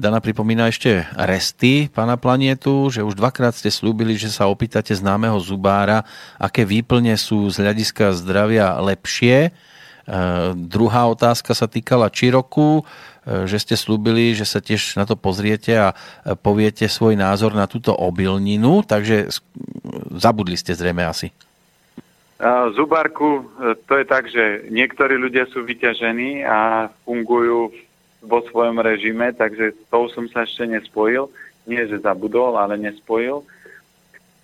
Speaker 1: Dana pripomína ešte resty pána Planietu, že už dvakrát ste slúbili, že sa opýtate známeho zubára, aké výplne sú z hľadiska zdravia lepšie. E, druhá otázka sa týkala Čiroku, e, že ste slúbili, že sa tiež na to pozriete a poviete svoj názor na túto obilninu, takže zabudli ste zrejme asi.
Speaker 2: Zubárku, e, to je tak, že niektorí ľudia sú vyťažení a fungujú v vo svojom režime, takže s tou som sa ešte nespojil. Nie, že zabudol, ale nespojil.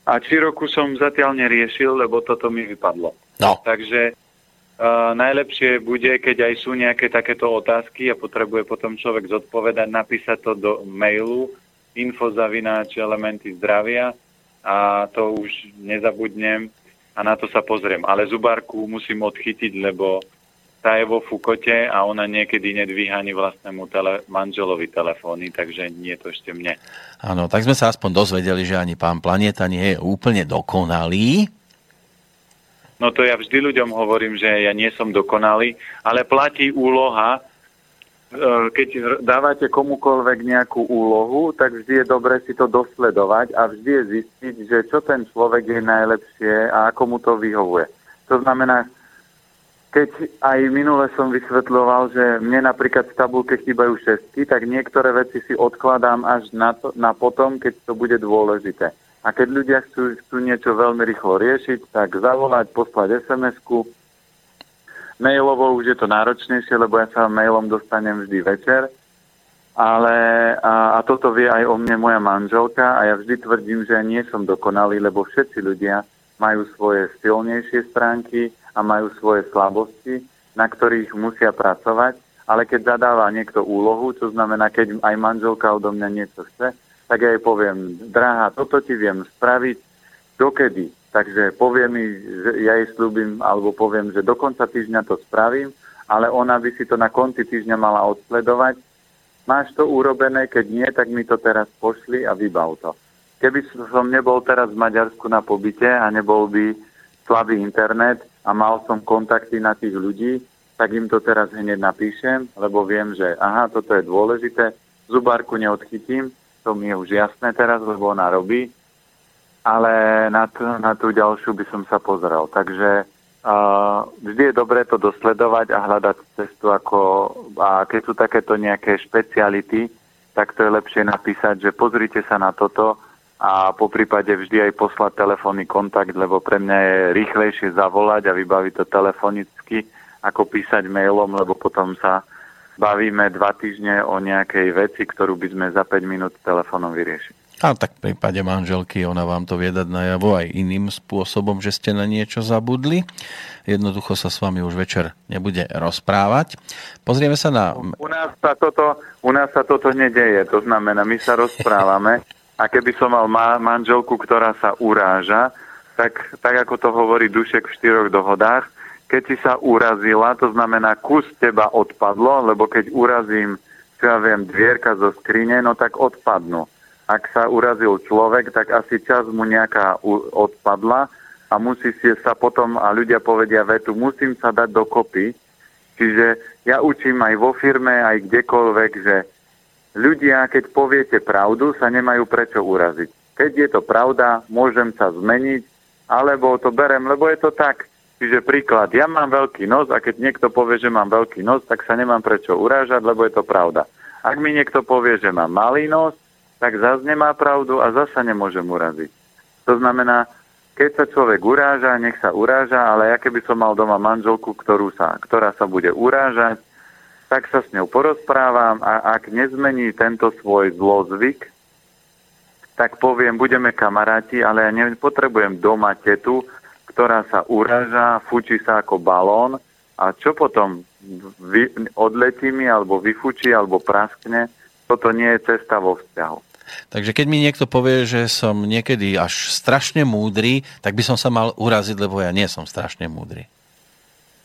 Speaker 2: A či roku som zatiaľ neriešil, lebo toto mi vypadlo.
Speaker 1: No.
Speaker 2: Takže uh, najlepšie bude, keď aj sú nejaké takéto otázky a potrebuje potom človek zodpovedať, napísať to do mailu infozavináč elementy zdravia a to už nezabudnem a na to sa pozriem. Ale zubárku musím odchytiť, lebo tá je vo Fukote a ona niekedy nedvíha ani vlastnému tele, manželovi telefóny, takže nie je to ešte mne.
Speaker 1: Áno, tak sme sa aspoň dozvedeli, že ani pán Planeta nie je úplne dokonalý.
Speaker 2: No to ja vždy ľuďom hovorím, že ja nie som dokonalý, ale platí úloha, e, keď dávate komukoľvek nejakú úlohu, tak vždy je dobre si to dosledovať a vždy je zistiť, že čo ten človek je najlepšie a ako mu to vyhovuje. To znamená, keď aj minule som vysvetľoval, že mne napríklad v tabulke chýbajú šestky, tak niektoré veci si odkladám až na, to, na potom, keď to bude dôležité. A keď ľudia chcú, chcú niečo veľmi rýchlo riešiť, tak zavolať, poslať SMS-ku. Mailovo už je to náročnejšie, lebo ja sa mailom dostanem vždy večer. Ale a, a toto vie aj o mne moja manželka a ja vždy tvrdím, že nie som dokonalý, lebo všetci ľudia majú svoje silnejšie stránky, a majú svoje slabosti, na ktorých musia pracovať, ale keď zadáva niekto úlohu, to znamená, keď aj manželka odo mňa niečo chce, tak ja jej poviem, drahá, toto ti viem spraviť, dokedy. Takže poviem mi, že ja jej slúbim, alebo poviem, že do konca týždňa to spravím, ale ona by si to na konci týždňa mala odsledovať. Máš to urobené, keď nie, tak mi to teraz pošli a vybav to. Keby som nebol teraz v Maďarsku na pobyte a nebol by slabý internet, a mal som kontakty na tých ľudí, tak im to teraz hneď napíšem, lebo viem, že aha, toto je dôležité, zubárku neodchytím, to mi je už jasné teraz, lebo ona robí, ale na, t- na tú ďalšiu by som sa pozrel. Takže uh, vždy je dobré to dosledovať a hľadať cestu, ako, a keď sú takéto nejaké špeciality, tak to je lepšie napísať, že pozrite sa na toto, a po prípade vždy aj poslať telefónny kontakt, lebo pre mňa je rýchlejšie zavolať a vybaviť to telefonicky, ako písať mailom, lebo potom sa bavíme dva týždne o nejakej veci, ktorú by sme za 5 minút telefónom vyriešili.
Speaker 1: A tak v prípade manželky ona vám to vie dať najavo aj iným spôsobom, že ste na niečo zabudli. Jednoducho sa s vami už večer nebude rozprávať. Pozrieme sa na...
Speaker 2: U nás sa toto, u nás sa toto nedeje, to znamená, my sa rozprávame a keby som mal ma- manželku, ktorá sa uráža, tak, tak ako to hovorí Dušek v štyroch dohodách, keď si sa urazila, to znamená kus teba odpadlo, lebo keď urazím, čo ja viem, dvierka zo skrine, no tak odpadnú ak sa urazil človek, tak asi čas mu nejaká odpadla a musí si sa potom, a ľudia povedia vetu, musím sa dať dokopy. Čiže ja učím aj vo firme, aj kdekoľvek, že ľudia, keď poviete pravdu, sa nemajú prečo uraziť. Keď je to pravda, môžem sa zmeniť, alebo to berem, lebo je to tak. Čiže príklad, ja mám veľký nos a keď niekto povie, že mám veľký nos, tak sa nemám prečo urážať, lebo je to pravda. Ak mi niekto povie, že mám malý nos, tak zase nemá pravdu a zase nemôžem uraziť. To znamená, keď sa človek uráža, nech sa uráža, ale ja keby som mal doma manželku, ktorú sa, ktorá sa bude urážať, tak sa s ňou porozprávam a ak nezmení tento svoj zlozvyk, tak poviem, budeme kamaráti, ale ja nepotrebujem doma tetu, ktorá sa uráža, fučí sa ako balón a čo potom vy, odletí mi, alebo vyfučí, alebo praskne, toto nie je cesta vo vzťahu.
Speaker 1: Takže keď mi niekto povie, že som niekedy až strašne múdry, tak by som sa mal uraziť, lebo ja nie som strašne múdry.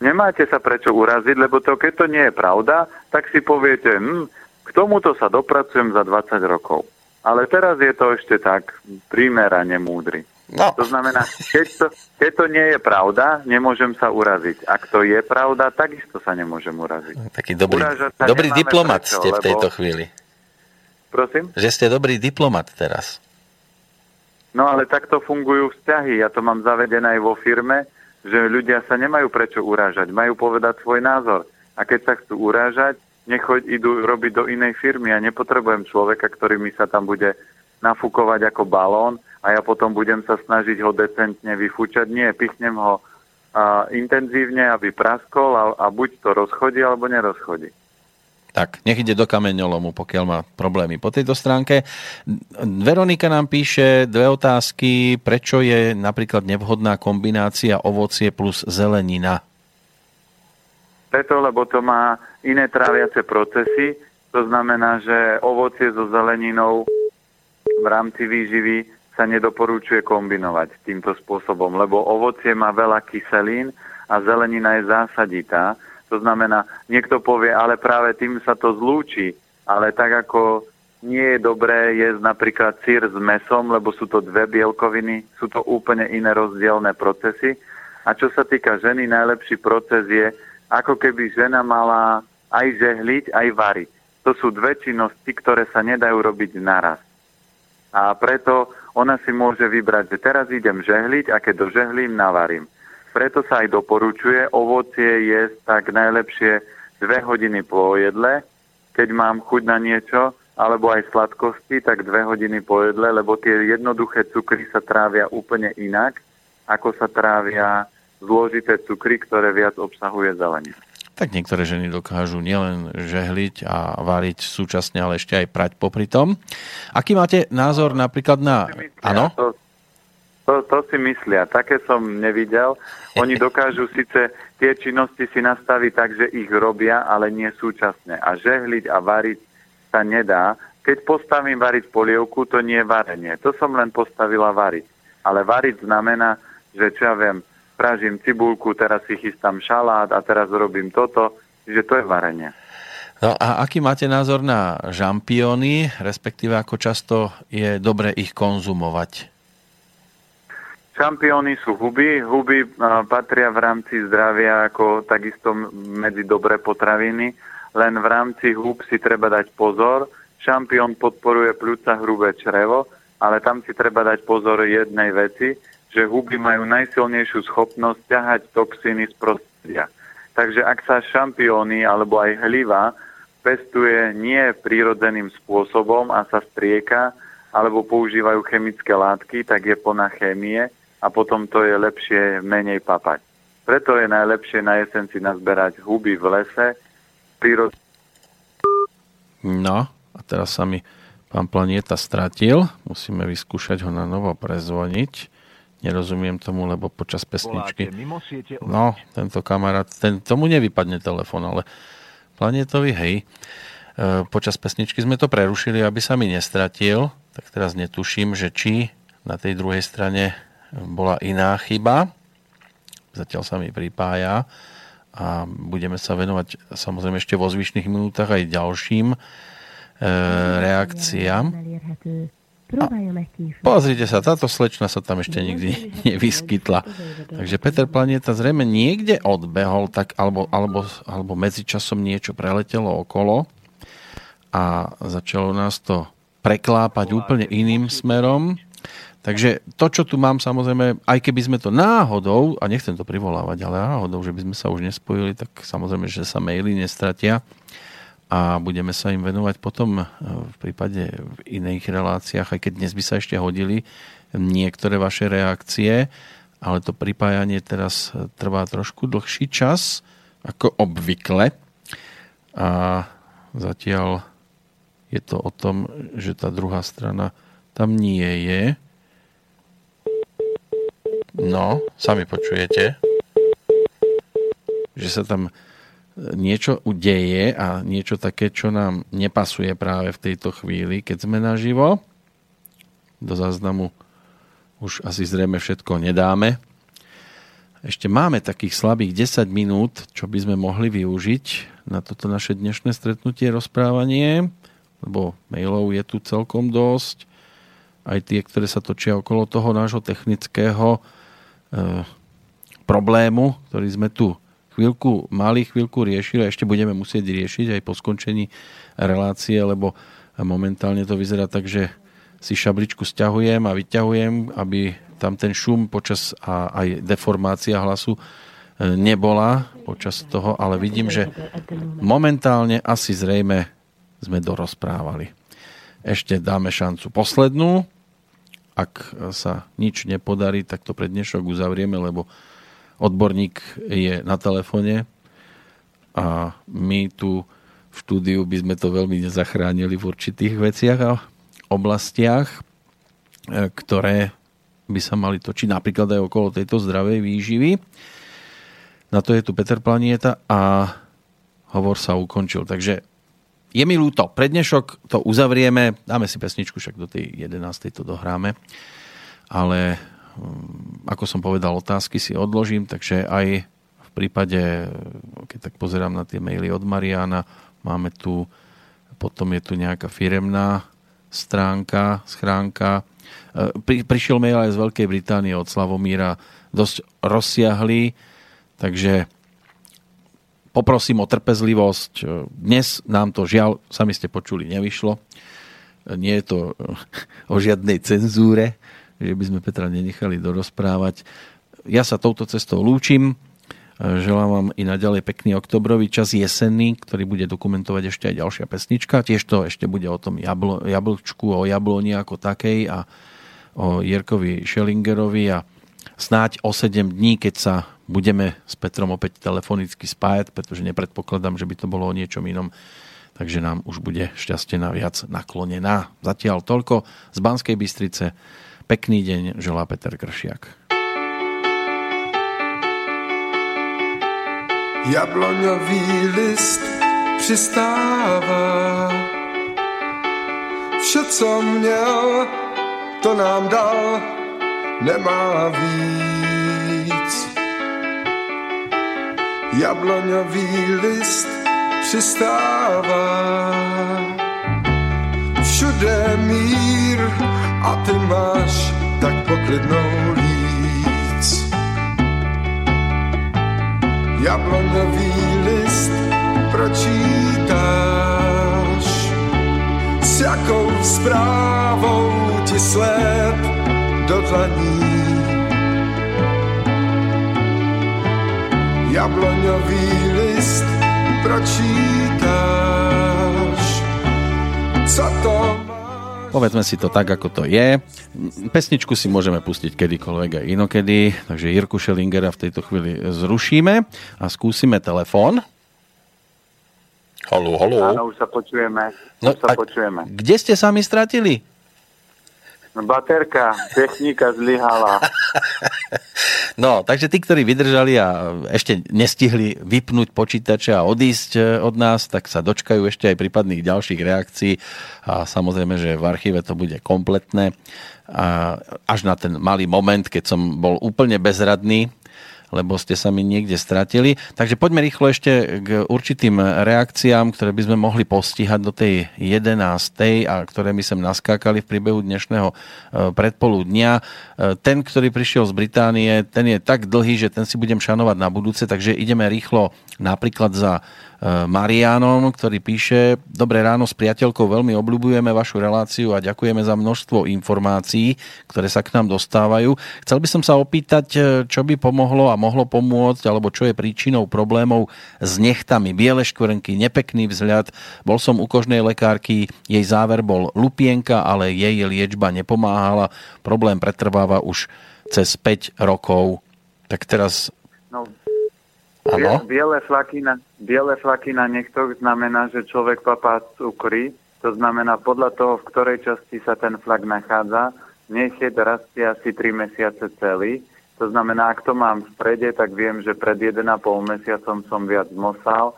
Speaker 2: Nemáte sa prečo uraziť, lebo to, keď to nie je pravda, tak si poviete, hm, k tomuto sa dopracujem za 20 rokov. Ale teraz je to ešte tak primerane múdry. No. To znamená, keď to, keď to nie je pravda, nemôžem sa uraziť. Ak to je pravda, takisto sa nemôžem uraziť.
Speaker 1: Taký dobrý, dobrý diplomat prečo, ste v tejto lebo... chvíli.
Speaker 2: Prosím?
Speaker 1: Že ste dobrý diplomat teraz.
Speaker 2: No ale takto fungujú vzťahy. Ja to mám zavedené aj vo firme, že ľudia sa nemajú prečo urážať. Majú povedať svoj názor. A keď sa chcú urážať, nechoď idú robiť do inej firmy. Ja nepotrebujem človeka, ktorý mi sa tam bude nafúkovať ako balón a ja potom budem sa snažiť ho decentne vyfúčať. Nie, pichnem ho a, intenzívne, aby praskol a, a buď to rozchodí, alebo nerozchodí.
Speaker 1: Tak, nech ide do kameňolomu, pokiaľ má problémy po tejto stránke. Veronika nám píše dve otázky. Prečo je napríklad nevhodná kombinácia ovocie plus zelenina?
Speaker 2: Preto, lebo to má iné tráviace procesy. To znamená, že ovocie so zeleninou v rámci výživy sa nedoporúčuje kombinovať týmto spôsobom, lebo ovocie má veľa kyselín a zelenina je zásaditá to znamená, niekto povie, ale práve tým sa to zlúči. Ale tak ako nie je dobré jesť napríklad sír s mesom, lebo sú to dve bielkoviny, sú to úplne iné rozdielne procesy. A čo sa týka ženy, najlepší proces je, ako keby žena mala aj žehliť, aj variť. To sú dve činnosti, ktoré sa nedajú robiť naraz. A preto ona si môže vybrať, že teraz idem žehliť a keď dožehlím, navarím. Preto sa aj doporučuje ovocie jesť tak najlepšie dve hodiny po jedle, keď mám chuť na niečo, alebo aj sladkosti, tak dve hodiny po jedle, lebo tie jednoduché cukry sa trávia úplne inak, ako sa trávia zložité cukry, ktoré viac obsahuje zelenina.
Speaker 1: Tak niektoré ženy dokážu nielen žehliť a variť súčasne, ale ešte aj prať popri tom. Aký máte názor napríklad na...
Speaker 2: Áno? To, to, to si myslia, také som nevidel. Oni dokážu síce tie činnosti si nastaviť tak, že ich robia, ale nie súčasne. A žehliť a variť sa nedá. Keď postavím variť polievku, to nie je varenie. To som len postavila variť. Ale variť znamená, že čo ja viem, pražím cibulku, teraz si chystám šalát a teraz robím toto, že to je varenie.
Speaker 1: No a aký máte názor na žampióny, respektíve ako často je dobre ich konzumovať?
Speaker 2: Šampióny sú huby. Huby patria v rámci zdravia ako takisto medzi dobré potraviny, len v rámci hub si treba dať pozor. Šampión podporuje pľúca hrubé črevo, ale tam si treba dať pozor jednej veci, že huby majú najsilnejšiu schopnosť ťahať toxíny z prostredia. Takže ak sa šampióny alebo aj hliva pestuje nie prírodzeným spôsobom a sa strieka, alebo používajú chemické látky, tak je plná chémie a potom to je lepšie menej papať. Preto je najlepšie na jesen si nazberať huby v lese. Prírod...
Speaker 1: No, a teraz sa mi pán Planieta stratil. Musíme vyskúšať ho na novo prezvoniť. Nerozumiem tomu, lebo počas pesničky... No, tento kamarát, ten, tomu nevypadne telefon, ale Planetovi, hej. E, počas pesničky sme to prerušili, aby sa mi nestratil. Tak teraz netuším, že či na tej druhej strane bola iná chyba. Zatiaľ sa mi pripája a budeme sa venovať samozrejme ešte vo zvyšných minútach aj ďalším E, reakciám. A pozrite sa, táto slečna sa tam ešte nikdy nevyskytla. Takže Peter Planeta zrejme niekde odbehol, tak, alebo, alebo, alebo medzičasom niečo preletelo okolo a začalo nás to preklápať úplne iným smerom. Takže to, čo tu mám, samozrejme, aj keby sme to náhodou, a nechcem to privolávať, ale náhodou, že by sme sa už nespojili, tak samozrejme, že sa maily nestratia a budeme sa im venovať potom e, v prípade v iných reláciách, aj keď dnes by sa ešte hodili niektoré vaše reakcie, ale to pripájanie teraz trvá trošku dlhší čas, ako obvykle. A zatiaľ je to o tom, že tá druhá strana tam nie je. No, sami počujete, že sa tam niečo udeje a niečo také, čo nám nepasuje práve v tejto chvíli, keď sme naživo. Do záznamu už asi zrejme všetko nedáme. Ešte máme takých slabých 10 minút, čo by sme mohli využiť na toto naše dnešné stretnutie, rozprávanie, lebo mailov je tu celkom dosť. Aj tie, ktoré sa točia okolo toho nášho technického e, problému, ktorý sme tu chvíľku mali, chvíľku riešili a ešte budeme musieť riešiť aj po skončení relácie, lebo momentálne to vyzerá tak, že si šabličku stiahujem a vyťahujem, aby tam ten šum počas a aj deformácia hlasu e, nebola počas toho, ale vidím, že momentálne asi zrejme sme dorozprávali. Ešte dáme šancu poslednú. Ak sa nič nepodarí, tak to pre dnešok uzavrieme, lebo odborník je na telefóne a my tu v štúdiu by sme to veľmi nezachránili v určitých veciach a oblastiach, e, ktoré by sa mali točiť napríklad aj okolo tejto zdravej výživy. Na to je tu Peter Planieta a hovor sa ukončil. Takže je mi ľúto. Pre dnešok to uzavrieme. Dáme si pesničku, však do tej 11. to dohráme. Ale Hm, ako som povedal, otázky si odložím, takže aj v prípade, keď tak pozerám na tie maily od Mariana, máme tu, potom je tu nejaká firemná stránka, schránka. E, pri, prišiel mail aj z Veľkej Británie od Slavomíra, dosť rozsiahlý, takže poprosím o trpezlivosť. Dnes nám to žiaľ, sami ste počuli, nevyšlo. Nie je to o žiadnej cenzúre, že by sme Petra nenechali dorozprávať. Ja sa touto cestou lúčim. Želám vám i naďalej pekný oktobrový čas jesenný, ktorý bude dokumentovať ešte aj ďalšia pesnička. Tiež to ešte bude o tom jablčku, o jabloni ako takej a o Jerkovi Schellingerovi a snáď o 7 dní, keď sa budeme s Petrom opäť telefonicky spájať, pretože nepredpokladám, že by to bolo o niečom inom, takže nám už bude šťastie naviac naklonená. Zatiaľ toľko z Banskej Bystrice. Pekný deň želá Peter Kršiak.
Speaker 4: Jabloňový list přistává. Vše, co měl, to nám dal, nemá víc. Jabloňový list přistává. Všude mír, a ty máš tak poklidnou líc. Jablonový list pročítáš, s jakou zprávou ti sled do dlaní. Jabloňový list pročítáš, co to
Speaker 1: Povedzme si to tak, ako to je. Pesničku si môžeme pustiť kedykoľvek aj inokedy, takže Jirku Schellingera v tejto chvíli zrušíme a skúsime telefón. Halo, halo.
Speaker 2: Áno, už sa počujeme.
Speaker 1: No,
Speaker 2: sa
Speaker 1: a
Speaker 2: počujeme.
Speaker 1: Kde ste sami stratili?
Speaker 2: Baterka, technika zlyhala.
Speaker 1: No, takže tí, ktorí vydržali a ešte nestihli vypnúť počítače a odísť e, od nás, tak sa dočkajú ešte aj prípadných ďalších reakcií a samozrejme, že v archíve to bude kompletné. A až na ten malý moment, keď som bol úplne bezradný, lebo ste sa mi niekde stratili. Takže poďme rýchlo ešte k určitým reakciám, ktoré by sme mohli postihať do tej 11. a ktoré my sem naskákali v priebehu dnešného e, predpoludnia. E, ten, ktorý prišiel z Británie, ten je tak dlhý, že ten si budem šanovať na budúce, takže ideme rýchlo napríklad za Marianom, ktorý píše Dobré ráno s priateľkou, veľmi obľúbujeme vašu reláciu a ďakujeme za množstvo informácií, ktoré sa k nám dostávajú. Chcel by som sa opýtať, e, čo by pomohlo a mohlo pomôcť, alebo čo je príčinou problémov s nechtami. Biele škvrnky, nepekný vzhľad. Bol som u kožnej lekárky, jej záver bol lupienka, ale jej liečba nepomáhala. Problém pretrváva už cez 5 rokov. Tak teraz
Speaker 2: No,
Speaker 1: Áno.
Speaker 2: Biele flaky, na, biele flaky na nechtoch znamená, že človek papá cukry. To znamená, podľa toho, v ktorej časti sa ten flak nachádza, nechet rastie asi 3 mesiace celý. To znamená, ak to mám v strede, tak viem, že pred 1,5 mesiacom som viac mosal.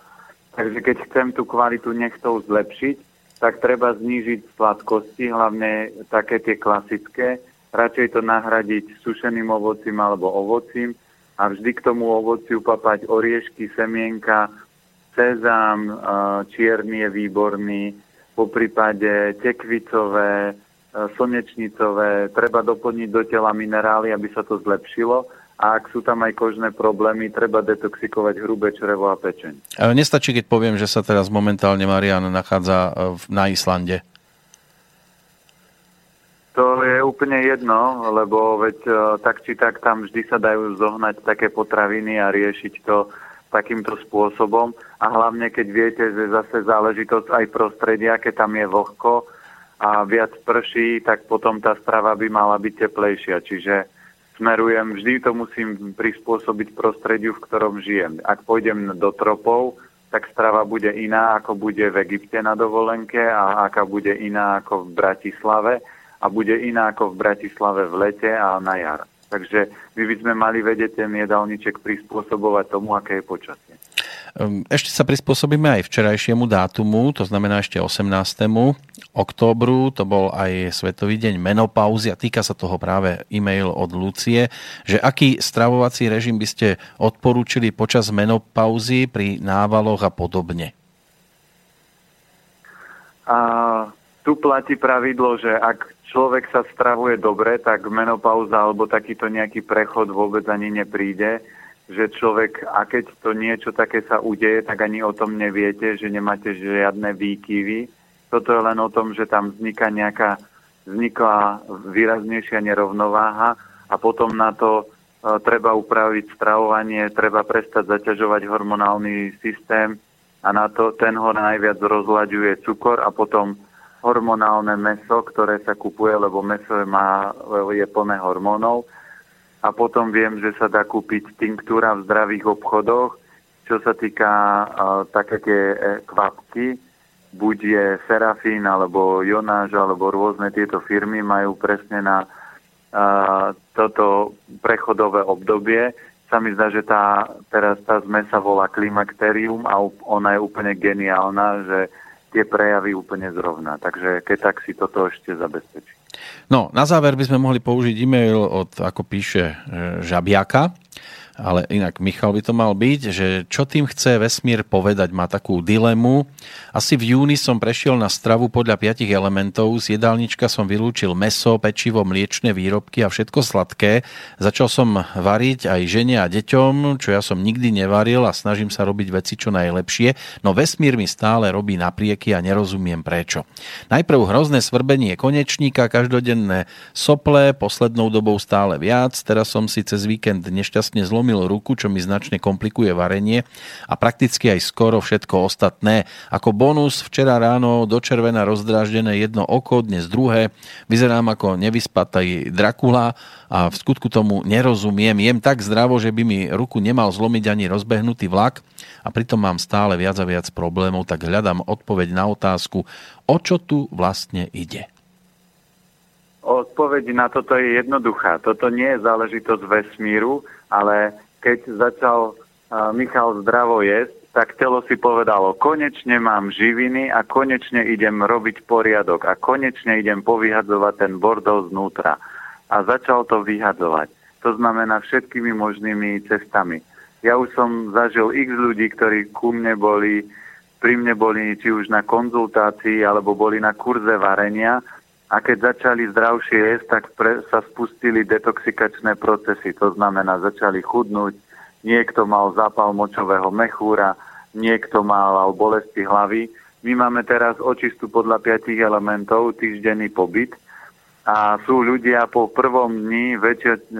Speaker 2: Takže keď chcem tú kvalitu nechtov zlepšiť, tak treba znížiť sladkosti, hlavne také tie klasické. Radšej to nahradiť sušeným ovocím alebo ovocím a vždy k tomu ovociu papať oriešky, semienka, sezam, čierny je výborný, po prípade tekvicové, slnečnicové, treba doplniť do tela minerály, aby sa to zlepšilo a ak sú tam aj kožné problémy, treba detoxikovať hrubé črevo a pečeň.
Speaker 1: Nestačí, keď poviem, že sa teraz momentálne Marian nachádza e, na Islande.
Speaker 2: To je úplne jedno, lebo veď e, tak či tak tam vždy sa dajú zohnať také potraviny a riešiť to takýmto spôsobom. A hlavne, keď viete, že zase záležitosť aj prostredia, keď tam je vlhko a viac prší, tak potom tá strava by mala byť teplejšia. Čiže smerujem, vždy to musím prispôsobiť prostrediu, v ktorom žijem. Ak pôjdem do tropov, tak strava bude iná, ako bude v Egypte na dovolenke a aká bude iná ako v Bratislave a bude iná ako v Bratislave v lete a na jar. Takže my by sme mali vedieť ten jedálniček prispôsobovať tomu, aké je počasie.
Speaker 1: Ehm, ešte sa prispôsobíme aj včerajšiemu dátumu, to znamená ešte 18. októbru, to bol aj Svetový deň menopauzy a týka sa toho práve e-mail od Lucie, že aký stravovací režim by ste odporúčili počas menopauzy pri návaloch a podobne?
Speaker 2: A tu platí pravidlo, že ak človek sa stravuje dobre, tak menopauza alebo takýto nejaký prechod vôbec ani nepríde, že človek, a keď to niečo také sa udeje, tak ani o tom neviete, že nemáte žiadne výkyvy. Toto je len o tom, že tam vzniká nejaká, vznikla výraznejšia nerovnováha a potom na to e, treba upraviť stravovanie, treba prestať zaťažovať hormonálny systém a na to ten ho najviac rozlaďuje cukor a potom hormonálne meso, ktoré sa kupuje, lebo meso má, je plné hormónov. A potom viem, že sa dá kúpiť tinktúra v zdravých obchodoch, čo sa týka uh, také tie e, kvapky, buď je Serafín, alebo Jonáš, alebo rôzne tieto firmy majú presne na uh, toto prechodové obdobie. Sa mi zdá, že tá, teraz tá zmesa volá klimakterium a ona je úplne geniálna, že tie prejavy úplne zrovna. Takže keď tak si toto ešte zabezpečí.
Speaker 1: No, na záver by sme mohli použiť e-mail od, ako píše, e, Žabiaka ale inak Michal by to mal byť, že čo tým chce vesmír povedať, má takú dilemu. Asi v júni som prešiel na stravu podľa piatich elementov, z jedálnička som vylúčil meso, pečivo, mliečne výrobky a všetko sladké. Začal som variť aj žene a deťom, čo ja som nikdy nevaril a snažím sa robiť veci čo najlepšie, no vesmír mi stále robí naprieky a nerozumiem prečo. Najprv hrozné svrbenie konečníka, každodenné sople, poslednou dobou stále viac, teraz som si cez víkend nešťastne zlomil zlomil ruku, čo mi značne komplikuje varenie a prakticky aj skoro všetko ostatné. Ako bonus včera ráno do červena rozdráždené jedno oko, dnes druhé. Vyzerám ako nevyspatý Drakula a v skutku tomu nerozumiem. Jem tak zdravo, že by mi ruku nemal zlomiť ani rozbehnutý vlak a pritom mám stále viac a viac problémov, tak hľadám odpoveď na otázku, o čo tu vlastne ide.
Speaker 2: Odpoveď na toto je jednoduchá. Toto nie je záležitosť vesmíru, ale keď začal Michal zdravo jesť, tak telo si povedalo, konečne mám živiny a konečne idem robiť poriadok a konečne idem povyhadzovať ten bordel znútra. A začal to vyhadzovať. To znamená všetkými možnými cestami. Ja už som zažil x ľudí, ktorí ku mne boli, pri mne boli či už na konzultácii alebo boli na kurze varenia a keď začali zdravšie jesť, tak pre, sa spustili detoxikačné procesy. To znamená, začali chudnúť, niekto mal zápal močového mechúra, niekto mal bolesti hlavy. My máme teraz očistu podľa piatich elementov, týždenný pobyt a sú ľudia po prvom dni, väčšie,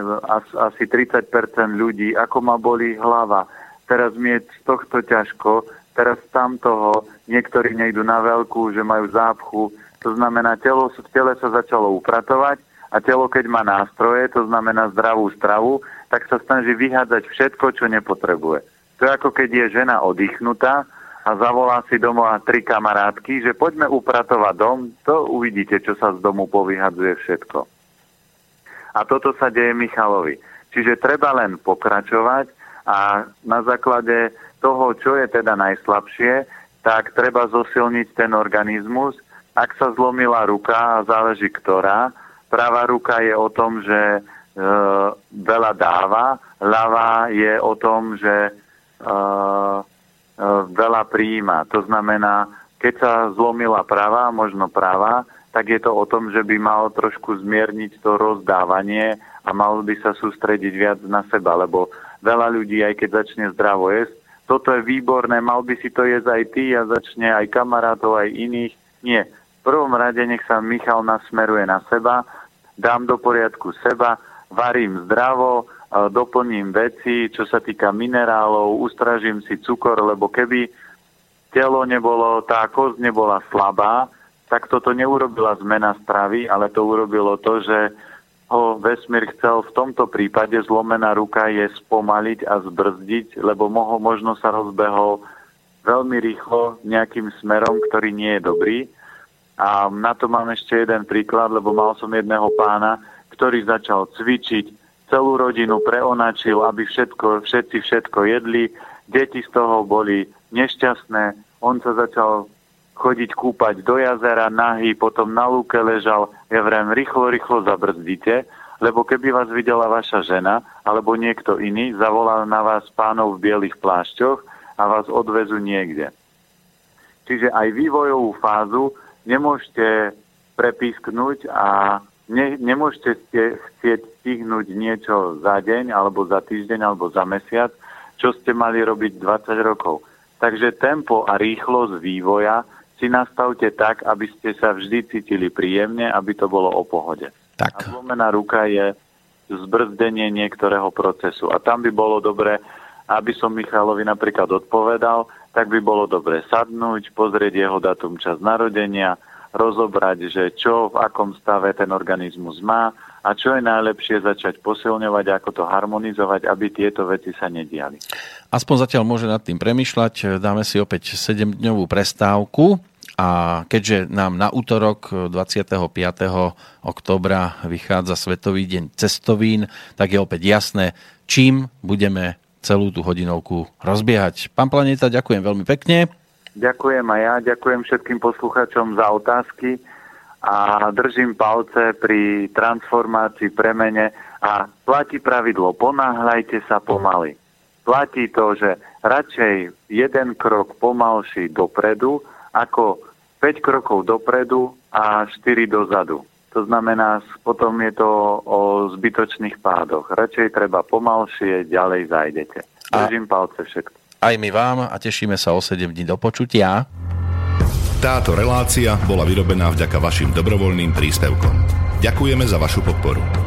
Speaker 2: asi 30% ľudí, ako ma boli hlava. Teraz mi je z tohto ťažko, teraz tam toho, niektorí nejdu na veľkú, že majú zápchu, to znamená, telo, tele sa začalo upratovať a telo, keď má nástroje, to znamená zdravú stravu, tak sa snaží vyhádzať všetko, čo nepotrebuje. To je ako keď je žena oddychnutá a zavolá si domov tri kamarátky, že poďme upratovať dom, to uvidíte, čo sa z domu povyhadzuje všetko. A toto sa deje Michalovi. Čiže treba len pokračovať a na základe toho, čo je teda najslabšie, tak treba zosilniť ten organizmus ak sa zlomila ruka, záleží ktorá, pravá ruka je o tom, že e, veľa dáva, ľavá je o tom, že e, e, veľa prijíma. To znamená, keď sa zlomila pravá, možno pravá, tak je to o tom, že by mal trošku zmierniť to rozdávanie a mal by sa sústrediť viac na seba, lebo veľa ľudí, aj keď začne zdravo jesť, toto je výborné, mal by si to jesť aj ty a začne aj kamarátov, aj iných. Nie, prvom rade nech sa Michal nasmeruje na seba, dám do poriadku seba, varím zdravo, doplním veci, čo sa týka minerálov, ustražím si cukor, lebo keby telo nebolo, tá kosť nebola slabá, tak toto neurobila zmena stravy, ale to urobilo to, že ho vesmír chcel v tomto prípade zlomená ruka je spomaliť a zbrzdiť, lebo mohol, možno sa rozbehol veľmi rýchlo nejakým smerom, ktorý nie je dobrý a na to mám ešte jeden príklad, lebo mal som jedného pána, ktorý začal cvičiť, celú rodinu preonačil, aby všetko, všetci všetko jedli, deti z toho boli nešťastné, on sa začal chodiť kúpať do jazera, nahý, potom na lúke ležal. Ja vrem, rýchlo, rýchlo zabrzdite, lebo keby vás videla vaša žena alebo niekto iný, zavolal na vás pánov v bielých plášťoch a vás odvezú niekde. Čiže aj vývojovú fázu nemôžete prepísknuť a ne, nemôžete ste, chcieť stihnúť niečo za deň, alebo za týždeň, alebo za mesiac, čo ste mali robiť 20 rokov. Takže tempo a rýchlosť vývoja si nastavte tak, aby ste sa vždy cítili príjemne, aby to bolo o pohode. Tak. A zlomená ruka je zbrzdenie niektorého procesu. A tam by bolo dobre, aby som Michalovi napríklad odpovedal, tak by bolo dobre sadnúť, pozrieť jeho datum čas narodenia, rozobrať, že čo v akom stave ten organizmus má a čo je najlepšie začať posilňovať, ako to harmonizovať, aby tieto veci sa nediali.
Speaker 1: Aspoň zatiaľ môže nad tým premyšľať. Dáme si opäť 7-dňovú prestávku a keďže nám na útorok 25. oktobra vychádza Svetový deň cestovín, tak je opäť jasné, čím budeme celú tú hodinovku rozbiehať. Pán Planeta, ďakujem veľmi pekne.
Speaker 2: Ďakujem a ja, ďakujem všetkým posluchačom za otázky a držím palce pri transformácii, premene a platí pravidlo, ponáhľajte sa pomaly. Platí to, že radšej jeden krok pomalší dopredu, ako 5 krokov dopredu a 4 dozadu. To znamená, potom je to o zbytočných pádoch. Radšej treba pomalšie, ďalej zajdete. Držím a palce všetko.
Speaker 1: Aj my vám a tešíme sa o 7 dní do počutia.
Speaker 5: Táto relácia bola vyrobená vďaka vašim dobrovoľným príspevkom. Ďakujeme za vašu podporu.